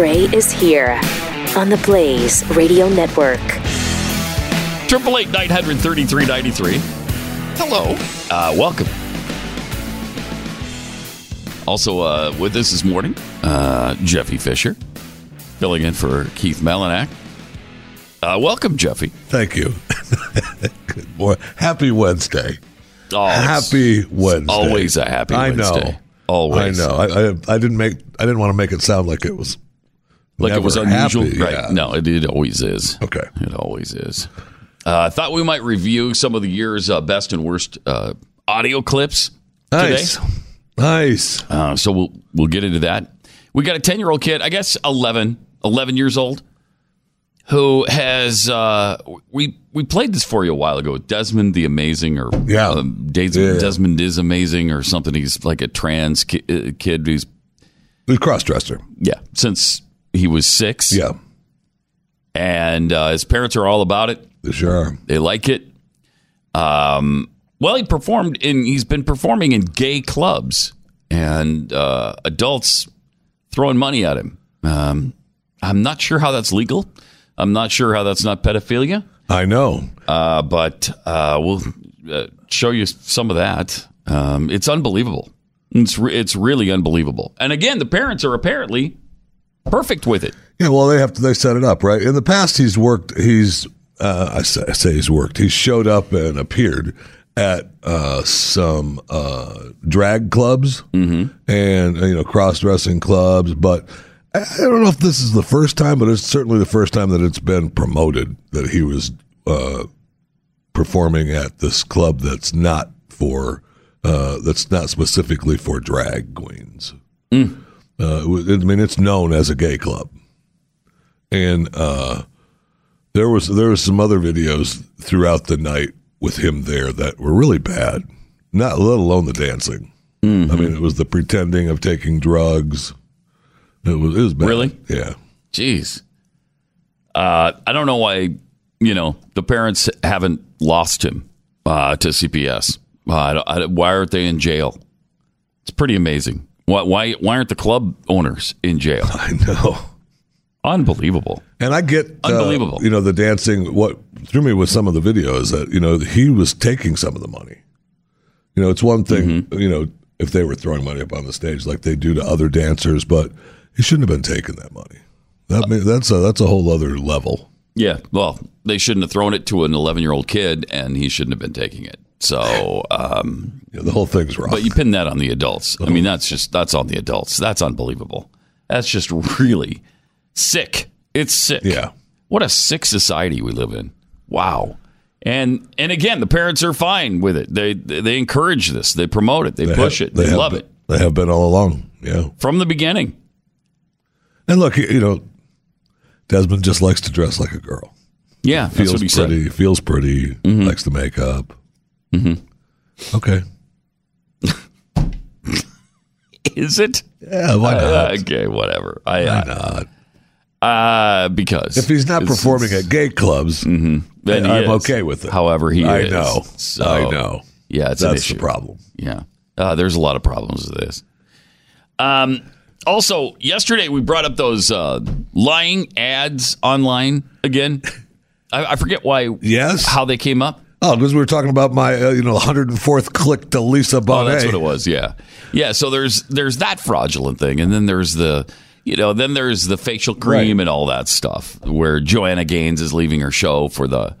Gray is here on the Blaze Radio Network. Triple eight nine hundred thirty three ninety three. Hello. Uh, welcome. Also uh, with us this morning, uh, Jeffy Fisher, filling in for Keith Malinak. Uh, welcome, Jeffy. Thank you. Good boy. Happy Wednesday. Oh, Happy Wednesday. Always a happy I know. Always. I know. I, I, I didn't make. I didn't want to make it sound like it was Like it was unusual, happy. right? Yeah. No, it, it always is. Okay. It always is. Uh, I thought we might review some of the year's uh, best and worst uh, audio clips Nice. today. Nice. Uh, so we'll we'll get into that. We got a ten year old kid, I guess 11, 11 years old, who has uh, we we played this for you a while ago. Desmond the Amazing, or Yeah. um, Des- Yeah. Desmond is amazing, or something. He's like a trans ki- kid who's The cross dresser. yeah since he was six. Yeah. and uh, his parents are all about it. They sure. Are. They like it. Um, well, he performed in. He's been performing in gay clubs and uh, adults throwing money at him. Um, I'm not sure how that's legal. I'm not sure how that's not pedophilia. I know. Uh, but uh, we'll uh, show you some of that. Um, it's unbelievable. It's re- it's really unbelievable. And again, the parents are apparently perfect with it. Yeah. Well, they have to. They set it up right. In the past, he's worked. He's. Uh, I, say, I say he's worked. He's showed up and appeared at uh, some uh, drag clubs and you know cross dressing clubs, but. I don't know if this is the first time, but it's certainly the first time that it's been promoted that he was uh, performing at this club that's not for uh, that's not specifically for drag queens. Uh, I mean, it's known as a gay club, and uh, there was there was some other videos throughout the night with him there that were really bad. Not let alone the dancing. I mean, it was the pretending of taking drugs. It was it was bad. Really? Yeah. Jeez. Uh, I don't know why, you know, the parents haven't lost him uh, to CPS. Uh, I I- why aren't they in jail? It's pretty amazing. Why, why, why aren't the club owners in jail? I know. Unbelievable. And I get uh, Unbelievable. you know, the dancing. What threw me with some of the videos is that you know he was taking some of the money. You know, it's one thing Mm-hmm. you know if they were throwing money up on the stage like they do to other dancers, but he shouldn't have been taking that money. That may, that's a that's a whole other level. Yeah. Well, they shouldn't have thrown it to an 11 year old kid, and he shouldn't have been taking it. So, um, know, the whole thing's wrong. but you pin that on the adults. I mean, that's just that's on the adults. That's unbelievable. That's just really sick. It's sick. Yeah. What a sick society we live in. Wow. And and again, the parents are fine with it. They they encourage this. They promote it. They, They push have- it. They, have love been- it They have been all along. Yeah. from the beginning. And look, you know, Desmond just likes to dress like a girl. Yeah, Feels pretty. said. Feels pretty. Likes the makeup. Mm-hmm. Okay. Is it? Yeah. Why not? Uh, okay, whatever. I why uh, not? uh because If he's not performing at gay clubs, then he I'm is. okay with it. However, he I is. know. So, I know. Yeah, it's an That's the problem. Yeah. Uh, there's a lot of problems with this. Um, also, yesterday we brought up those uh, lying ads online again. I, I forget why. Yes. How they came up. Oh, because we were talking about my, uh, you know, 104th click to Lisa Bonet. Oh, that's what it was. Yeah, yeah. So there's there's that fraudulent thing, and then there's the you know then there's the facial cream Right. and all that stuff where Joanna Gaines is leaving her show for the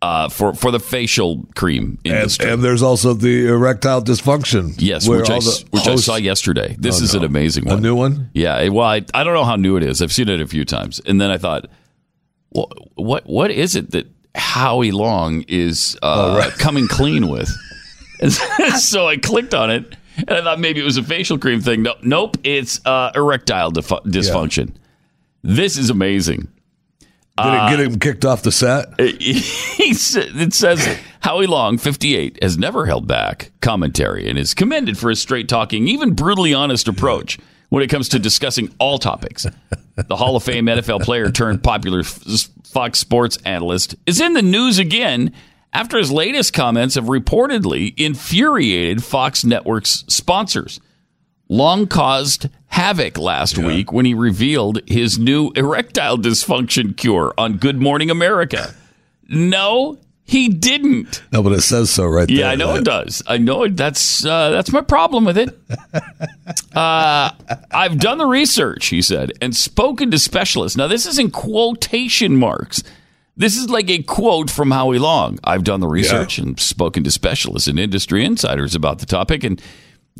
uh, for for the facial cream And, industry. and there's also the erectile dysfunction. yes, which I all s- which I saw yesterday. This Oh, is no. an amazing one. A new one? Yeah, well, I, I don't know how new it is. I've seen it a few times, and then I thought, well, what what is it that Howie Long is uh, Oh, coming clean with? So I clicked on it, and I thought maybe it was a facial cream thing. No, nope, it's uh, erectile dif- dysfunction. This is amazing. Did it get him kicked off the set? It says Howie Long, 58, has never held back commentary and is commended for his straight talking, even brutally honest approach when it comes to discussing all topics. The Hall of Fame NFL player turned popular Fox Sports analyst is in the news again after his latest comments have reportedly infuriated Fox Network's sponsors. Long caused havoc last week when he revealed his new erectile dysfunction cure on Good Morning America. No, he didn't. No, but it says so right there. Yeah, I know it does. I know it. That's uh, that's my problem with it. Uh, I've done the research, he said, and spoken to specialists. Now, this is in quotation marks. This is like a quote from Howie Long. I've done the research and spoken to specialists and industry insiders about the topic, and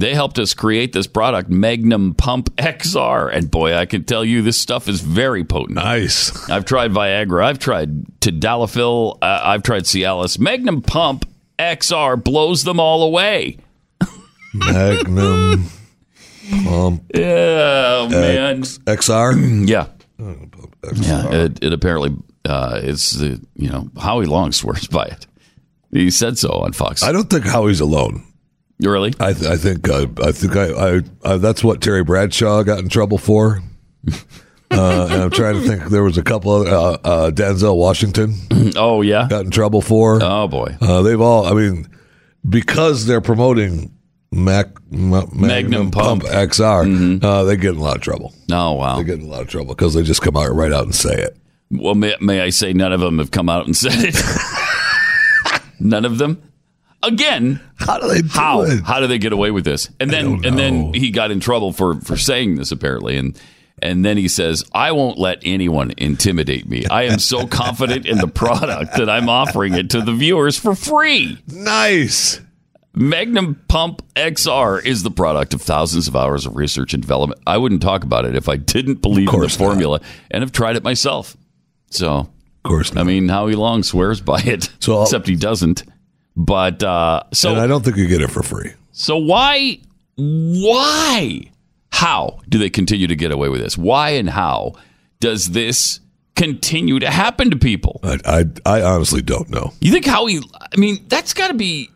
they helped us create this product, Magnum Pump XR. And boy, I can tell you, this stuff is very potent. Nice. I've tried Viagra. I've tried Tadalafil. Uh, I've tried Cialis. Magnum Pump XR blows them all away. Magnum Pump Oh man, X- XR. yeah, yeah. It, it apparently uh, it's the you know Howie Long swears by it. He said so on Fox. I don't think Howie's alone. Really? I, th- I think uh, I think I, I, I that's what Terry Bradshaw got in trouble for. Uh, and I'm trying to think. There was a couple other uh, uh, Denzel Washington Oh yeah. got in trouble for. Oh boy. Uh, they've all. I mean, because they're promoting Mac, Ma- Magnum, Magnum Pump, Pump. XR, uh, they get in a lot of trouble. Oh wow. They get in a lot of trouble because they just come out right out and say it. Well, may, may I say none of them have come out and said it. none of them. Again, How do they do how it? how do they get away with this? And then and then he got in trouble for for saying this apparently, and and then he says, "I won't let anyone intimidate me. I am so confident in the product that I'm offering it to the viewers for free." Nice. Magnum Pump XR is the product of thousands of hours of research and development. I wouldn't talk about it if I didn't believe in the formula and have tried it myself. So Of course. I Not. mean, Howie Long swears by it, So I'll- except he doesn't. But uh, so and I don't think you get it for free. so why why how do they continue to get away with this? Why and how does this continue to happen to people? I, I, I honestly don't know. You think Howie? I mean, that's got to be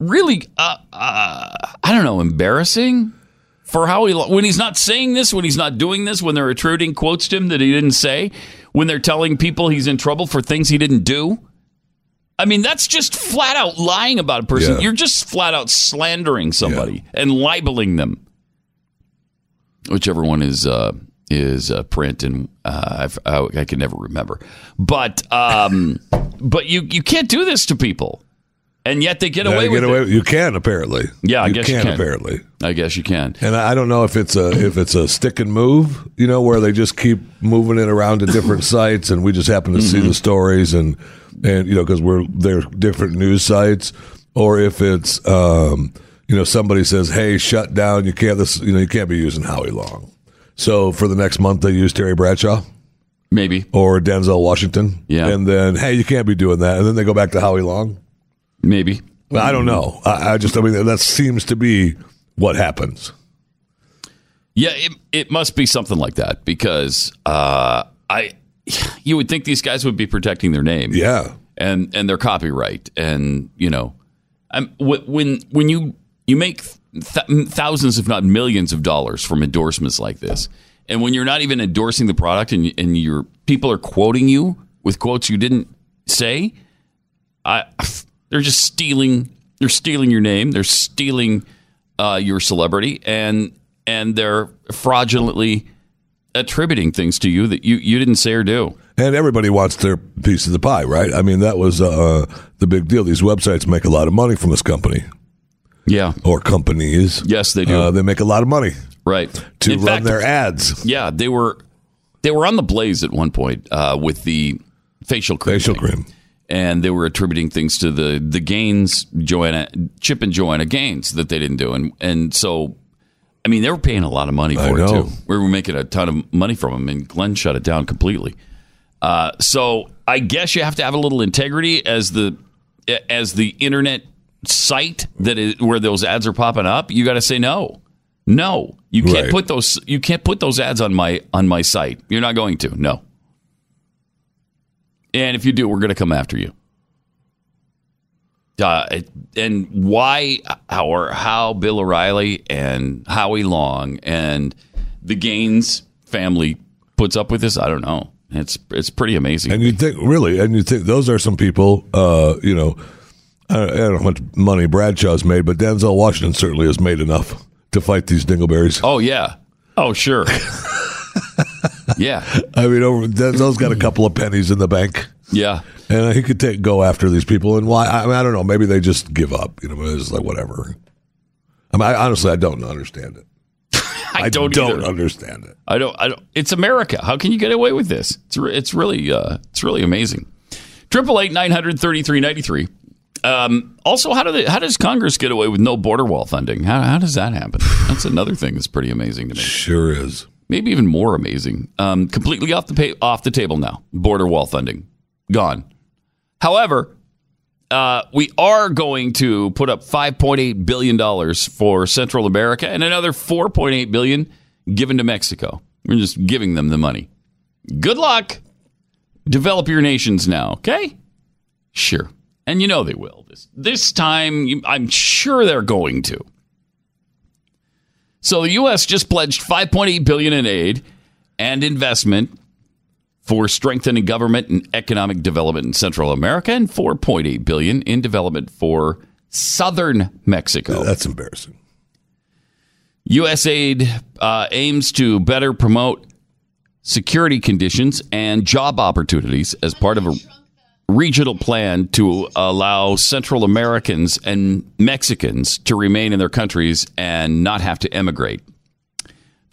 really uh, uh, I don't know, embarrassing for how he when he's not saying this, when he's not doing this, when they're attributing quotes to him that he didn't say, when they're telling people he's in trouble for things he didn't do. I mean, that's just flat out lying about a person. Yeah. You're just flat out slandering somebody and libeling them. Whichever one is uh, is uh, print, and uh, I've, I, I can never remember. But um, but you you can't do this to people, and yet they get Yeah, away with get it. away. You can apparently. Yeah, I you guess you can, can. apparently. I guess you can. And I don't know if it's a if it's a stick and move, you know, where they just keep moving it around to different sites, and we just happen to see Mm-hmm. the stories, and and you know because we're they're different news sites, or if it's um, you know somebody says, hey, shut down, you can't this you know you can't be using Howie Long. So for the next month, they use Terry Bradshaw Maybe, or Denzel Washington, Yeah. and then hey, you can't be doing that, and then they go back to Howie Long. maybe. I don't know. I, I just I mean that seems to be what happens. Yeah, it, it must be something like that because uh, I you would think these guys would be protecting their name. Yeah. and and their copyright and you know I'm, when when you you make th- thousands if not millions of dollars from endorsements like this and when you're not even endorsing the product and and your people are quoting you with quotes you didn't say I they're just stealing they're stealing your name they're stealing uh, your celebrity and and they're fraudulently attributing things to you that you, you didn't say or do And everybody wants their piece of the pie, right? I mean, that was uh, the big deal. These websites make a lot of money from this company yeah or companies. Yes, they do. Uh, they make a lot of money right to In run fact, their ads. Yeah, they were they were on the blaze at one point uh, with the facial cream. Facial thing. cream. And they were attributing things to the the Gaines Joanna Chip and Joanna Gaines that they didn't do, and and so I mean they were paying a lot of money for it too. We were making a ton of money from them, and Glenn shut it down completely. Uh, so I guess you have to have a little integrity as the as the internet site that is where those ads are popping up. You got to say no, no. You can't Right. put those. You can't put those ads on my on my site. You're not going to. No. And if you do, we're going to come after you. Uh, and why or how Bill O'Reilly and Howie Long and the Gaines family puts up with this, I don't know. It's it's pretty amazing. And you think, really, and you think those are some people, uh, you know, I don't, I don't know how much money Bradshaw's made, but Denzel Washington certainly has made enough to fight these dingleberries. oh yeah, Oh, sure. yeah. I mean, over, Denzel's got a couple of pennies in the bank. Yeah. And he could take go after these people, and why? I, mean, I don't know. Maybe they just give up. You know, it's like whatever. I mean, I, honestly, I don't understand it. I don't, either. understand it. I don't. I don't. It's America. How can you get away with this? It's re- it's really uh, it's really amazing. Triple eight nine hundred thirty three ninety three. Um, also, how do they, how does Congress get away with no border wall funding? How, how does that happen? That's another thing that's pretty amazing to me. Sure is. Maybe even more amazing. Um, completely off the pay, off the table now. Border wall funding gone. However, uh, we are going to put up 5.8 billion dollars for Central America and another 4.8 billion given to Mexico. We're just giving them the money. Good luck. Develop your nations now, okay? Sure. And you know they will. This this time I'm sure they're going to. So the US just pledged 5.8 billion in aid and investment for strengthening government and economic development in Central America and 4.8 billion in development for southern Mexico. That's embarrassing. USAID uh, aims to better promote security conditions and job opportunities as part of a regional plan to allow Central Americans and Mexicans to remain in their countries and not have to emigrate.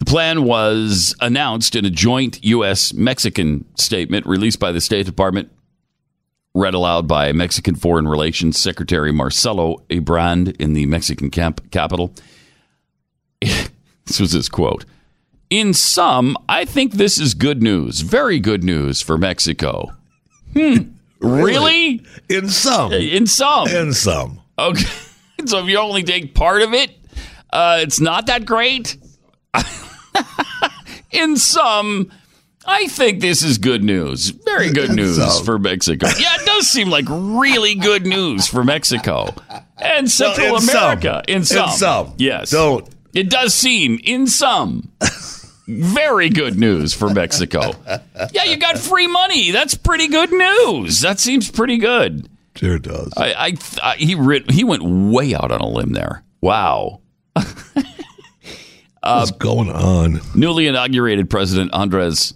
The plan was announced in a joint U.S. Mexican statement released by the State Department, read aloud by Mexican Foreign Relations Secretary Marcelo Ebrard in the Mexican camp- capital. this was his quote. In sum, I think this is good news, very good news for Mexico. Hmm. Really? In some. In some. In some. Okay. So if you only take part of it, uh, it's not that great. In some, I think this is good news. Very good news some. for Mexico. Yeah, it does seem like really good news for Mexico and Central in some. America. In some. In some. Yes. Don't. It does seem, in some, very good news for Mexico. Yeah, you got free money. That's pretty good news. That seems pretty good. Sure does. I, I, I he re- he went way out on a limb there. Wow. What's going on? Newly inaugurated President Andres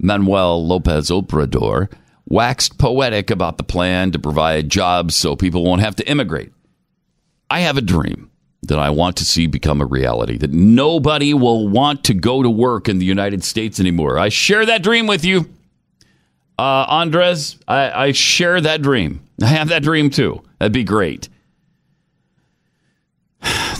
Manuel Lopez Obrador waxed poetic about the plan to provide jobs so people won't have to immigrate. I have a dream that I want to see become a reality that nobody will want to go to work in the United States anymore. I share that dream with you. Uh, Andres, I, I share that dream. I have that dream too. That'd be great.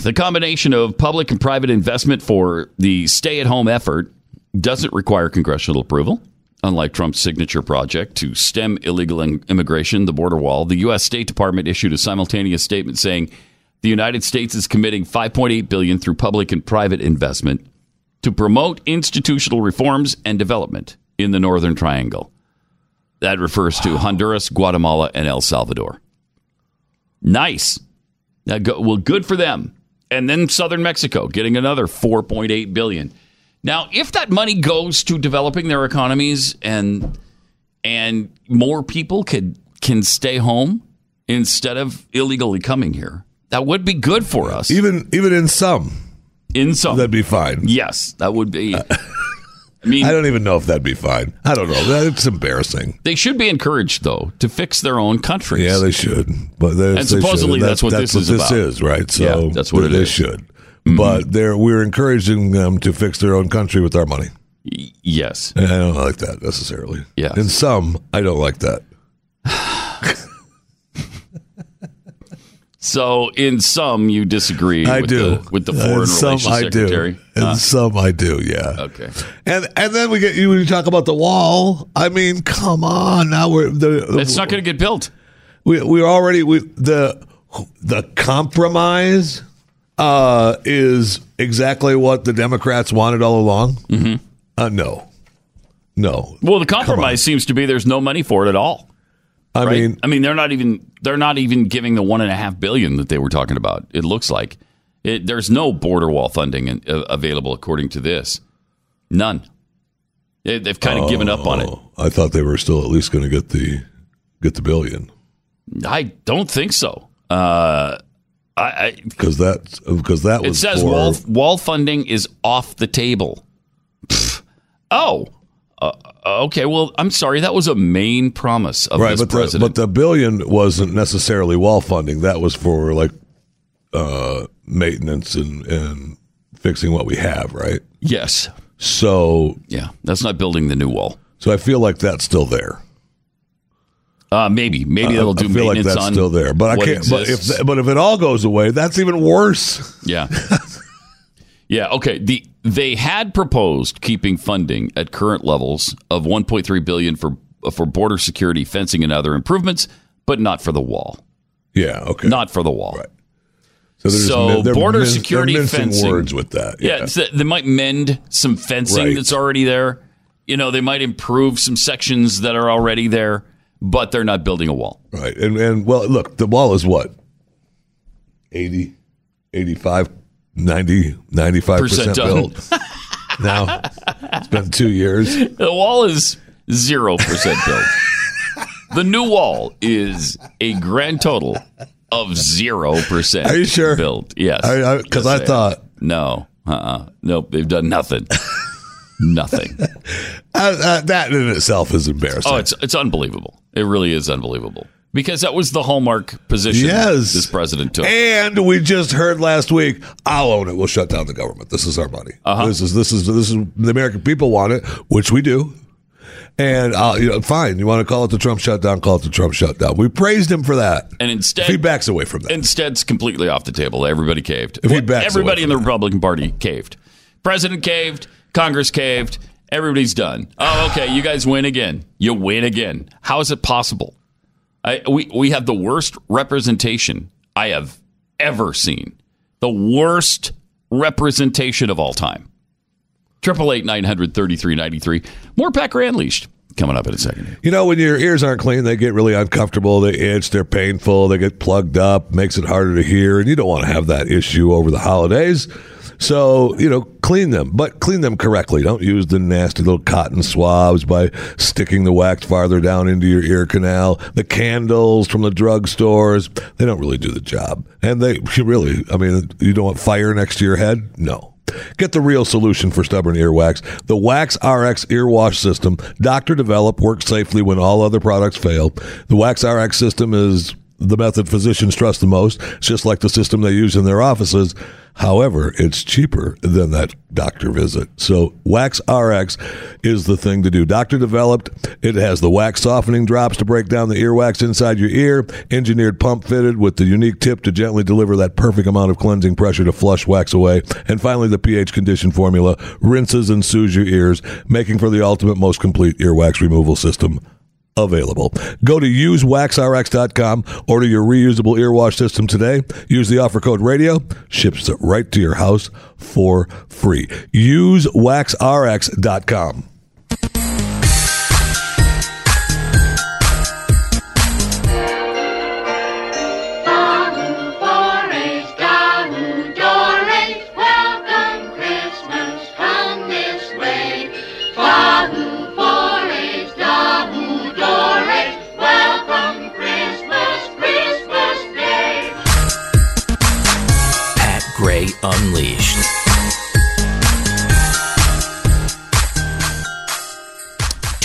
The combination of public and private investment for the stay at home effort doesn't require congressional approval. Unlike Trump's signature project to stem illegal immigration, the border wall, the U.S. State Department issued a simultaneous statement saying the United States is committing 5.8 billion through public and private investment to promote institutional reforms and development in the Northern Triangle. That refers to Honduras, Guatemala, and El Salvador. Nice. Now go, well, good for them. And then southern Mexico getting another 4.8 billion. Now, if that money goes to developing their economies and and more people could can stay home instead of illegally coming here, that would be good for us. Even even in some, In some, that'd be fine. yes, that would be. I mean, I don't even know if that'd be fine. I don't know. That's embarrassing. they should be encouraged though to fix their own countries. Yeah, they should. But they, And supposedly should. that's what this is this about. is, right? So Yeah, that's what they, it they is. Mm-hmm. should. But they're we're encouraging them to fix their own country with our money. Yes. And I don't like that necessarily. Yes. In some, I don't like that. So, in some, you disagree I with, do. The, with the In foreign some, relations I secretary. do. In Huh. some, I do. Yeah. Okay. And and then we get you when you talk about the wall. I mean, come on. Now we're the It's not going to get built. we we're already we the the compromise uh, is exactly what the Democrats wanted all along. Mm-hmm. Uh, no, no. Well, the compromise seems to be there's no money for it at all. I Right? mean, I mean, they're not even they're not even giving the one and a half billion that they were talking about. It looks like it, there's no border wall funding in, uh, available according to this. None. They, they've kind of given up on it. oh, I thought they were still at least going to get the get the billion. I don't think so. Uh, I, I, because that because that it was says for, wall wall funding is off the table. Pfft. Oh, uh, okay. Well, I'm sorry. That was a main promise of right, this but the, president. but the billion wasn't necessarily wall funding. That was for like uh, maintenance and and fixing what we have, right? yes, So yeah. That's not building the new wall. so I feel like that's still there. Uh, maybe maybe they'll do I feel like that's still there, but I can't. But if but if it all goes away, that's even worse. Yeah. yeah, okay. The they had proposed keeping funding at current levels of 1.3 billion for for border security, fencing and other improvements, but not for the wall. Yeah, okay. Not for the wall. Right. so so min- border min- security fencing. words with that. Yeah, Yeah, they might mend some fencing Right. that's already there. You know, they might improve some sections that are already there, but they're not building a wall. right. And and well, look, the wall is what 80, 85, 90, 95 percent Percent built. now it's been two years. The wall is 0% built. the new wall is a grand total of 0% Are you sure? built. Yes. Because I, Just saying. thought No. Uh-uh. Nope. They've done nothing. nothing. uh, uh, that in itself is embarrassing. Oh, it's it's unbelievable. It really is unbelievable. Because that was the hallmark position Yes. this president took. And we just heard last week, I'll own it. We'll shut down the government. This is our money. Uh-huh. This is this is this is the American people want it, which we do. And uh, you know, fine. You want to call it the Trump shutdown? Call it the Trump shutdown. We praised him for that. and instead If he backs away from that, Instead, it's completely off the table. Everybody caved. If he backs Everybody in the Republican Party caved. President caved. Congress caved. Everybody's done. Oh, okay. You guys win again. You win again. How is it possible? I, we we have the worst representation I have ever seen. The worst representation of all time. Triple eight nine hundred thirty three ninety three. More Pat Gray Unleashed coming up in a second. you know, when your ears aren't clean, they get really uncomfortable. They itch. They're painful. They get plugged up. Makes it harder to hear, and you don't want to have that issue over the holidays. So, you know, clean them, but clean them correctly. Don't use the nasty little cotton swabs by sticking the wax farther down into your ear canal. The candles from the drugstores, they don't really do the job. And they really, I mean, you don't want fire next to your head? No. Get the real solution for stubborn earwax. The Wax RX ear wash system, doctor developed, works safely when all other products fail. The Wax RX system is the method physicians trust the most. It's just like the system they use in their offices. However, it's cheaper than that doctor visit. So Wax RX is the thing to do. Doctor developed. It has the wax softening drops to break down the earwax inside your ear. Engineered pump fitted with the unique tip to gently deliver that perfect amount of cleansing pressure to flush wax away. And finally, the pH condition formula rinses and soothes your ears, making for the ultimate, most complete earwax removal system available. Go to usewaxrx.com, order your reusable ear wash system today. Use the offer code radio, ships it right to your house for free. Usewaxrx.com.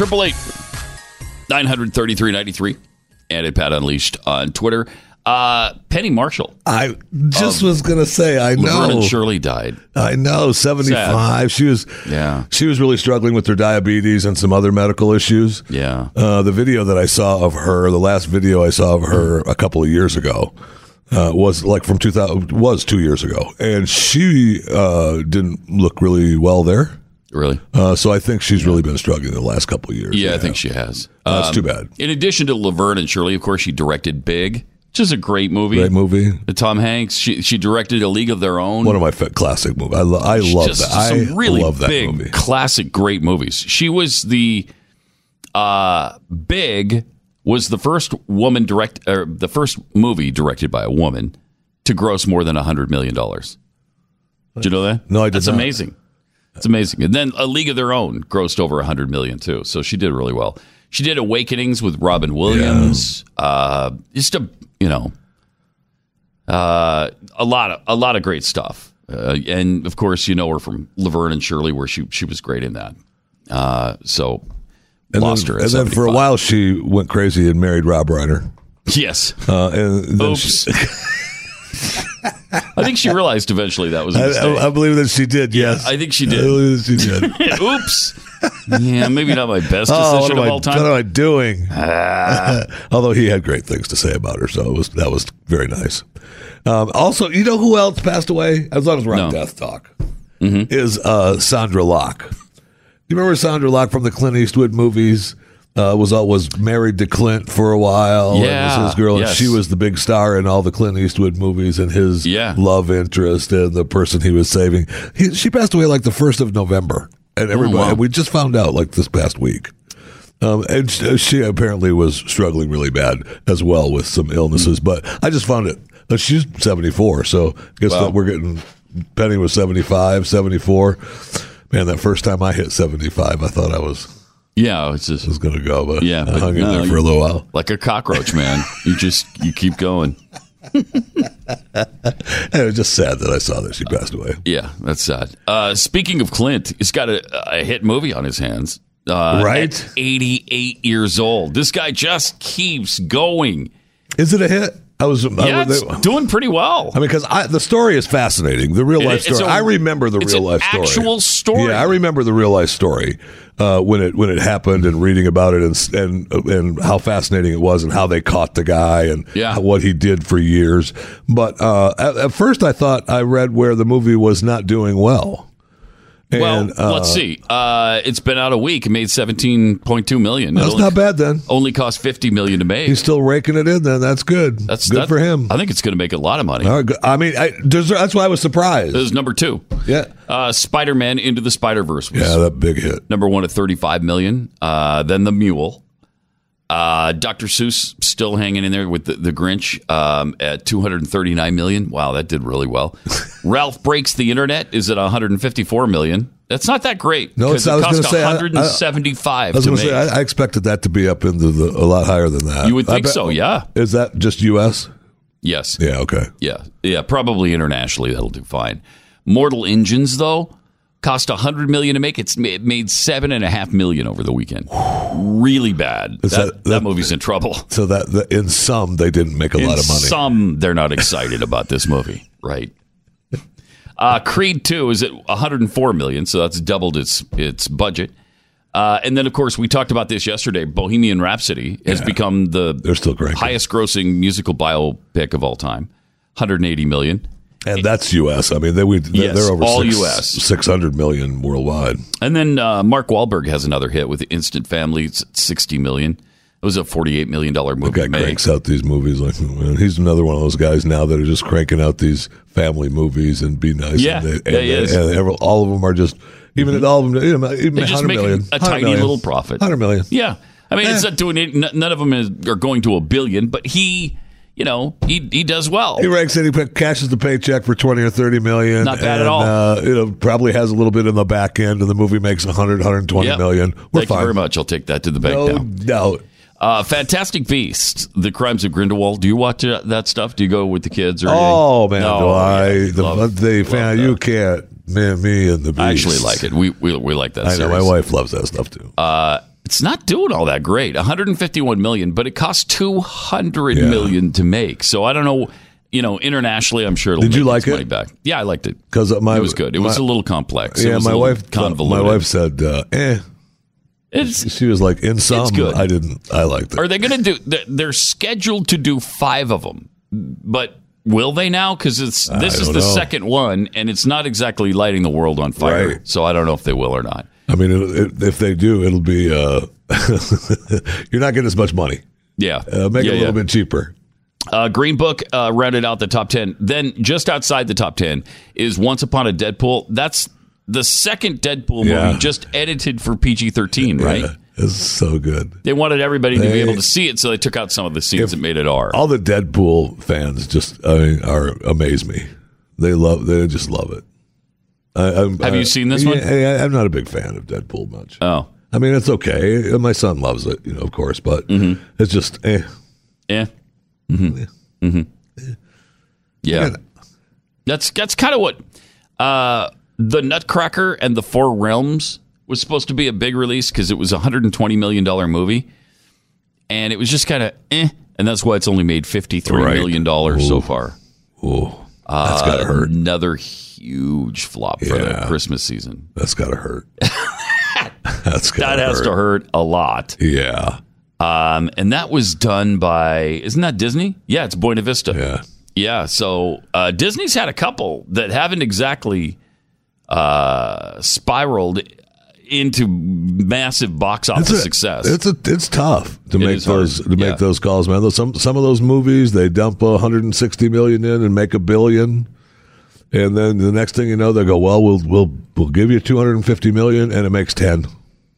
888-933-93 and Pat Unleashed on Twitter. Uh, Penny Marshall. I just was gonna say I know and Shirley died. I know seventy five. She was yeah. She was really struggling with her diabetes and some other medical issues. Yeah. Uh, the video that I saw of her, the last video I saw of her a couple of years ago, uh, was like from two thousand was two years ago, and she uh, didn't look really well there. Really? Uh, so I think she's really been struggling the last couple of years. Yeah, I think she has. That's Um, too bad. In addition to Laverne and Shirley, of course, she directed Big, which is a great movie. Great movie. Uh, Tom Hanks. She she directed A League of Their Own. One of my fa- classic movies. I, lo- I love just that. I some really love that big, movie. classic, great movies. She was the uh, Big was the first woman direct, or the first movie directed by a woman to gross more than a hundred million dollars. Did you know that? No, I did That's not. amazing. It's amazing. And then A League of Their Own grossed over a hundred million too. So she did really well. She did Awakenings with Robin Williams. Uh, just a you know, Uh, a lot of a lot of great stuff, uh, and of course, you know her from Laverne and Shirley, where she she was great in that. Uh, so And lost then, her. And then for a while, she went crazy and married Rob Reiner. yes. Uh, and then Oops. she- I think she realized eventually that was a I, mistake. I, I believe that she did. Yes, I think she I did. believe that she did. Oops. Yeah, maybe not my best oh, decision of I, all what am I doing? Although he had great things to say about her, so it was that was very nice. Um, also, you know who else passed away? As long as we're on No. Mm-hmm. death talk, is uh, Sondra Locke. You remember Sondra Locke from the Clint Eastwood movies? Uh, was uh, was married to Clint for a while. and was his girl, yes. and she was the big star in all the Clint Eastwood movies, and his Yeah. love interest and the person he was saving. He, she passed away like the first of November, and everybody. Oh, wow. and we just found out like this past week. Um, and she apparently was struggling really bad as well with some Hmm. illnesses. But I just found it. uh, She's 74, so I guess Wow. that we're getting. Penny was 75, 74. Man, that first time I hit 75, I thought I was yeah, it's just was going to go, but Yeah, I but hung in no, there for a little while. like a cockroach, man. you just you keep going. It was just sad that I saw that she passed away. Yeah, that's sad. Uh, speaking of Clint, he's got a, a hit movie on his hands. Uh, Right? 88 years old. This guy just keeps going. Is it a hit? I was. I, Yeah, it's was- doing pretty well. I mean, because the story is fascinating. The real life story. a- I remember the real life story. actual story. Yeah, I remember the real life story uh, when it when it happened and reading about it and and and how fascinating it was and how they caught the guy and Yeah. how- what he did for years. But uh, at, at first, I thought I read where the movie was not doing well. And, well, uh, let's see. Uh, it's been out a week. It made 17.2 million. It That's only, not bad then. only cost 50 million to make. He's still raking it in. Then that's good. That's good that- for him. I think it's going to make a lot of money. Right, good. I mean, I, that's why I was surprised. This is number two. yeah, Uh, Spider Man Into the Spider Verse was yeah, that big hit. number one at 35 million. Uh, then The Mule. Uh, Dr. Seuss still hanging in there with the, the Grinch um, at 239 million. Wow, that did really well. Ralph Breaks the Internet is at 154 million. That's not that great. No, because it's- I was it cost gonna say, I- I- 175 I was to make. say, I, I expected that to be up into the a lot higher than that. You would I think so, yeah. Is that just U.S.? yes. Yeah, okay. Yeah, yeah, probably internationally that'll do fine. Mortal Engines though cost a hundred million to make. It's it made seven and a half million over the weekend. Really bad. That, that, that- that- movie's in trouble. So that, that in some they didn't make a In lot of money. some, they're not excited about this movie, right? Uh, Creed Two is at 104 million, so that's doubled its its budget. Uh, and then, of course, we talked about this yesterday. Bohemian Rhapsody has become the highest grossing musical biopic of all time, 180 million. And that's U.S. I mean, they we they're, Yes, they're over all six, US. six hundred million worldwide. And then uh, Mark Wahlberg has another hit with Instant Family. It's 60 million. It was a 48 million dollar movie. Guy to cranks out these movies like man, he's another one of those guys now that are just cranking out these family movies and be nice. Yeah, and they, yeah, and, he is. and all of them are just even all of them. You know, even They just 100 make million, a tiny million. little profit. Hundred million. Yeah, I mean, it's Eh. not doing it. None of them is, are going to a billion, but he, you know, he he does well. He ranks. He cashes the paycheck for twenty or thirty million. Not bad at and, all. Uh, you know, probably has a little bit in the back end, and the movie makes 100, 120 Yep. million. We're Thank fine. you very much. I'll take that to the bank No now. doubt. Uh, Fantastic Beasts: The Crimes of Grindelwald. Do you watch uh, that stuff? Do you go with the kids or? Oh man, No, do I yeah, the love- the fan you can't man me and the beast. I actually like it. We we, we like that. I know my wife loves that stuff too. Uh, it's not doing all that great. 151 million, but it costs 200 Yeah. million to make. So I don't know. You know, internationally, I'm sure. It'll Did you like it? Money back. Yeah, I liked it. 'Cause my- it was good. It was a little complex. Yeah, my wife. convoluted. My wife said, uh, "Eh." It's, She was like, "In some. I didn't. I liked it." are they going to do? they're- They're scheduled to do five of them, but will they now? Because it's this is the know. second one, and it's not exactly lighting the world on fire. Right. So I don't know if they will or not. I mean, it, if they do, it'll be. Uh, you're not getting as much money. Yeah, Uh, make Yeah, it a yeah. little bit cheaper. Uh, Green Book uh, rounded out the top 10. Then just outside the top 10 is Once Upon a Deadpool. That's the second Deadpool Yeah. movie just edited for PG 13, right? It's so good. They wanted everybody to be able to see it, so they took out some of the scenes that made it R. All the Deadpool fans just I mean, are amaze me. They love. They just love it. I, Have you seen this yeah, one? I, I'm not a big fan of Deadpool much. oh, I mean, it's okay. My son loves it, you know, of course, but Mm-hmm. it's just, eh. yeah. Mm-hmm. Mm-hmm. Yeah. That's that's kind of what uh, the Nutcracker and the Four Realms was supposed to be a big release because it was a 120 million dollar movie, and it was just kind of eh, and that's why it's only made 53 Right. million dollars so far. Ooh, that's gotta hurt. Another huge flop for the Yeah. Christmas season. That's gotta hurt. that's That gotta has hurt. to hurt a lot. Yeah, Um, and that was done by isn't that Disney? Yeah, it's Buena Vista. yeah. Yeah, so uh, Disney's had a couple that haven't exactly uh, spiraled into massive box office It's a- success. It's a, it's tough to make is hard. those to make Yeah. those calls, man. Those, some some of those movies they dump 160 million in and make a billion, and then the next thing you know they go, well, we'll we'll we'll give you 250 million, and it makes 10,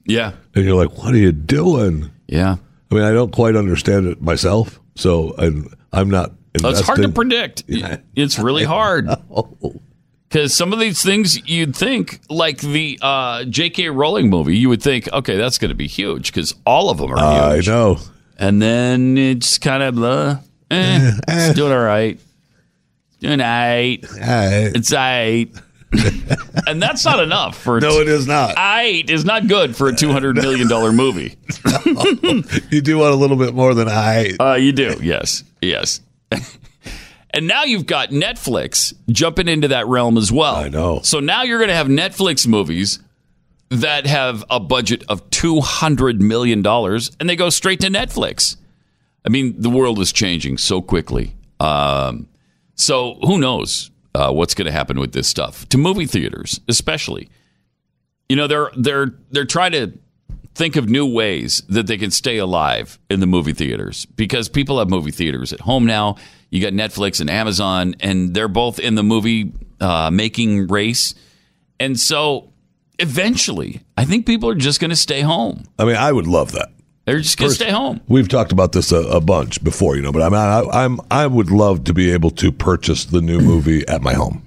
yeah, and you're like, what are you doing? yeah. I mean, I don't quite understand it myself, so I'm I'm not. It's hard to investing- predict. It's really hard because some of these things you'd think, like the uh, J.K. Rowling movie, you would think, okay, that's going to be huge because all of them are I huge. I know. And then it's kind of, uh, eh, it's doing all right, doing all right. I- It's eight. and that's not enough for no, it is not. eight is not good for a two hundred million dollar movie. You do want a little bit more than I. Uh, you do, yes, yes. and now you've got Netflix jumping into that realm as well. I know. So now you're going to have Netflix movies that have a budget of two hundred million dollars, and they go straight to Netflix. I mean, the world is changing so quickly. Um, so who knows uh, what's going to happen with this stuff to movie theaters, especially. You know, they're they're they're trying to think of new ways that they can stay alive in the movie theaters because people have movie theaters at home now. You got Netflix and Amazon, and they're both in the movie uh, making race, and so eventually, I think people are just going to stay home. I mean, I would love that. They're just going to stay home. We've talked about this a, a bunch before, you know, but I mean, I, I'm I would love to be able to purchase the new movie at my home.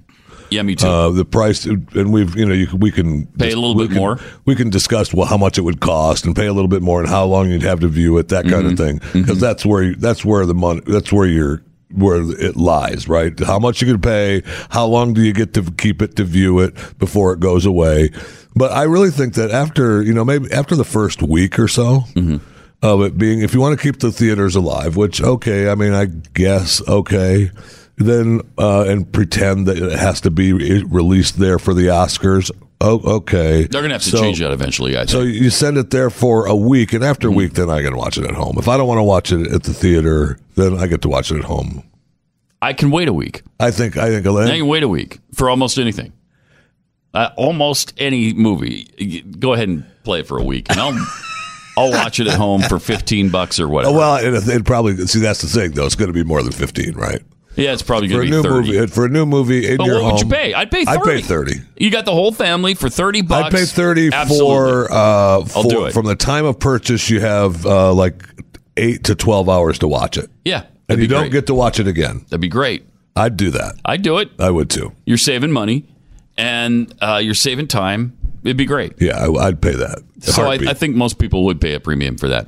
Yeah, me too. Uh, the price, and we've you know you, we can Pay a little bit can- more. We can discuss well, how much it would cost and pay a little bit more and how long you'd have to view it, that kind of Mm-hmm. thing. Because that's where that's where the money that's where you're where it lies, right? How much you can pay, how long do you get to keep it to view it before it goes away? But I really think that after you know maybe after the first week or so. Mm-hmm. Of it being, if you want to keep the theaters alive, which okay, I mean, I guess okay, then uh, and pretend that it has to be released there for the Oscars. Oh, okay. They're going to have to So- change that eventually. I think. So you send it there for a week, and after a week, then I can watch it at home. If I don't want to watch it at the theater, then I get to watch it at home. I can wait a week. I think. I think. I can wait a week for almost anything. Uh, almost any movie. Go ahead and play it for a week, and I'll I'll watch it at home for fifteen bucks or whatever. Oh, well, it, it probably see that's the thing though. It's going to be more than fifteen, right? Yeah, it's probably For going a to be new thirty. movie, for a new movie in but your what would you pay? I'd pay. 30. I'd pay thirty. You got the whole family for thirty bucks. I'd pay thirty Absolutely. for uh, for do it. from the time of purchase. You have uh, like eight to twelve hours to watch it, yeah, and you don't great. get to watch it again. That'd be great. I'd do that. I'd do it. I would too. You're saving money, and uh, you're saving time. It'd be great. Yeah, I, I'd pay that. So I, I think most people would pay a premium for that.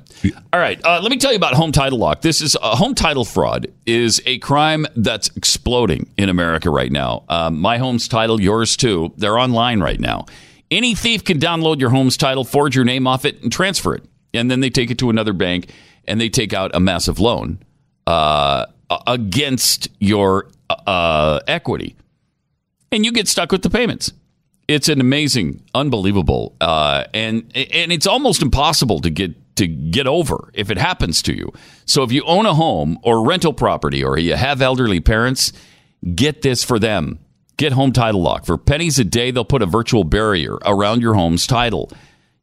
All right, uh, let me tell you about home title lock. This is uh, home title fraud is a crime that's exploding in America right now. Um, my home's title, yours too. They're online right now. Any thief can download your home's title, forge your name off it, and transfer it, and then they take it to another bank and they take out a massive loan uh, against your uh, equity, and you get stuck with the payments. It's an amazing, unbelievable, uh, and and it's almost impossible to get to get over if it happens to you. So if you own a home or rental property or you have elderly parents, get this for them. Get Home Title Lock for pennies a day. They'll put a virtual barrier around your home's title.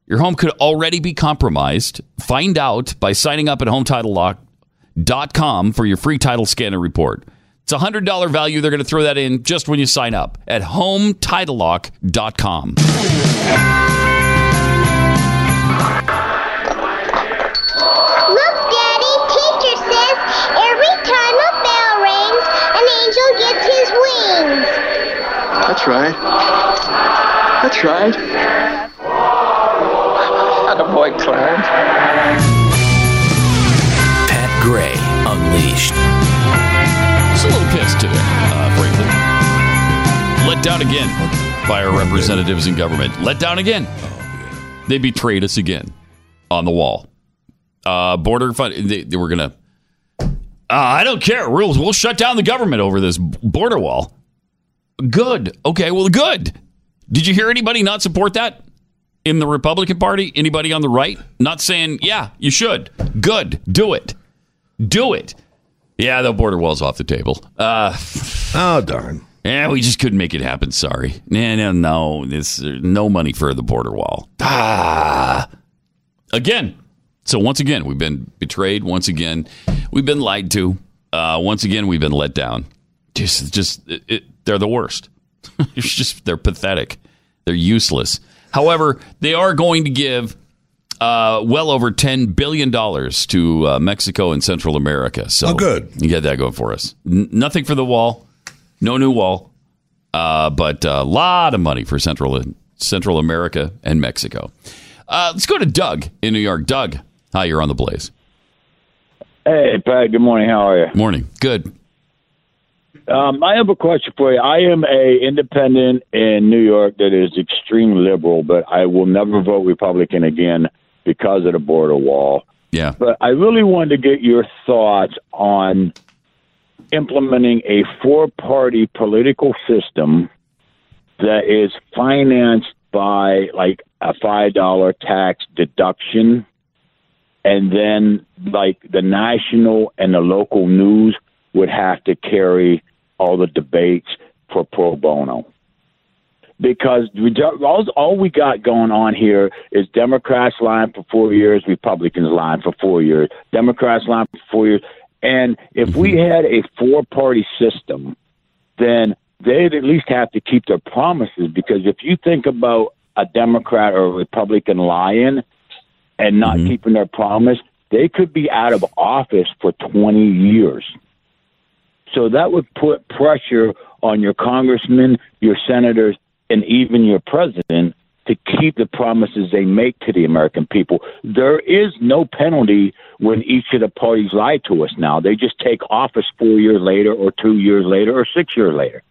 Your home could already be compromised. Find out by signing up at HometitleLock.com for your free title scanner report. It's a $100 value. They're going to throw that in just when you sign up at HometitleLock.com. Look, Daddy, teacher says every time a bell rings, an angel gets his wings. That's right. That's right. Attaboy, Clarence. Pat Gray Unleashed. Today. Uh, let down again by our representatives in government. Let down again. They betrayed us again on the wall. Uh, border fund. They, they were gonna. Uh, I don't care. We'll we'll shut down the government over this border wall. Good. Okay. Well, good. Did you hear anybody not support that in the Republican Party? Anybody on the right not saying, "Yeah, you should." Good. Do it. Do it. Yeah, the border wall's off the table. Uh, Oh darn. yeah, we just couldn't make it happen. Sorry. No, no, no. This no money for the border wall. Ah. Again. So once again, we've been betrayed. Once again, we've been lied to. Uh, once again, we've been let down. Just, just it, it, they're the worst. it's just they're pathetic. They're useless. However, they are going to give uh, well over ten billion dollars to uh, Mexico and Central America. So Oh, good. You get that going for us. N- nothing for the wall. No new wall. Uh, but a lot of money for Central Central America and Mexico. Uh, let's go to Doug in New York. Doug, hi, you're on the Blaze. Hey, Pat. Good morning. How are you? Morning. Good. Um, I have a question for you. I am a independent in New York that is extreme liberal, but I will never vote Republican again because of the border wall. Yeah. But I really wanted to get your thoughts on implementing a four-party political system that is financed by like a five dollar tax deduction and then like the national and the local news would have to carry all the debates for pro bono because we all, all we got going on here is Democrats lying for four years, Republicans lying for four years, Democrats lying for four years. And if we mm-hmm. had a four party system, then they'd at least have to keep their promises because if you think about a Democrat or a Republican lying and not mm-hmm. keeping their promise, they could be out of office for 20 years. So that would put pressure on your congressmen, your senators, and even your president to keep the promises they make to the American people. There is no penalty when each of the parties lie to us now. They just take office four years later, or two years later, or six years later.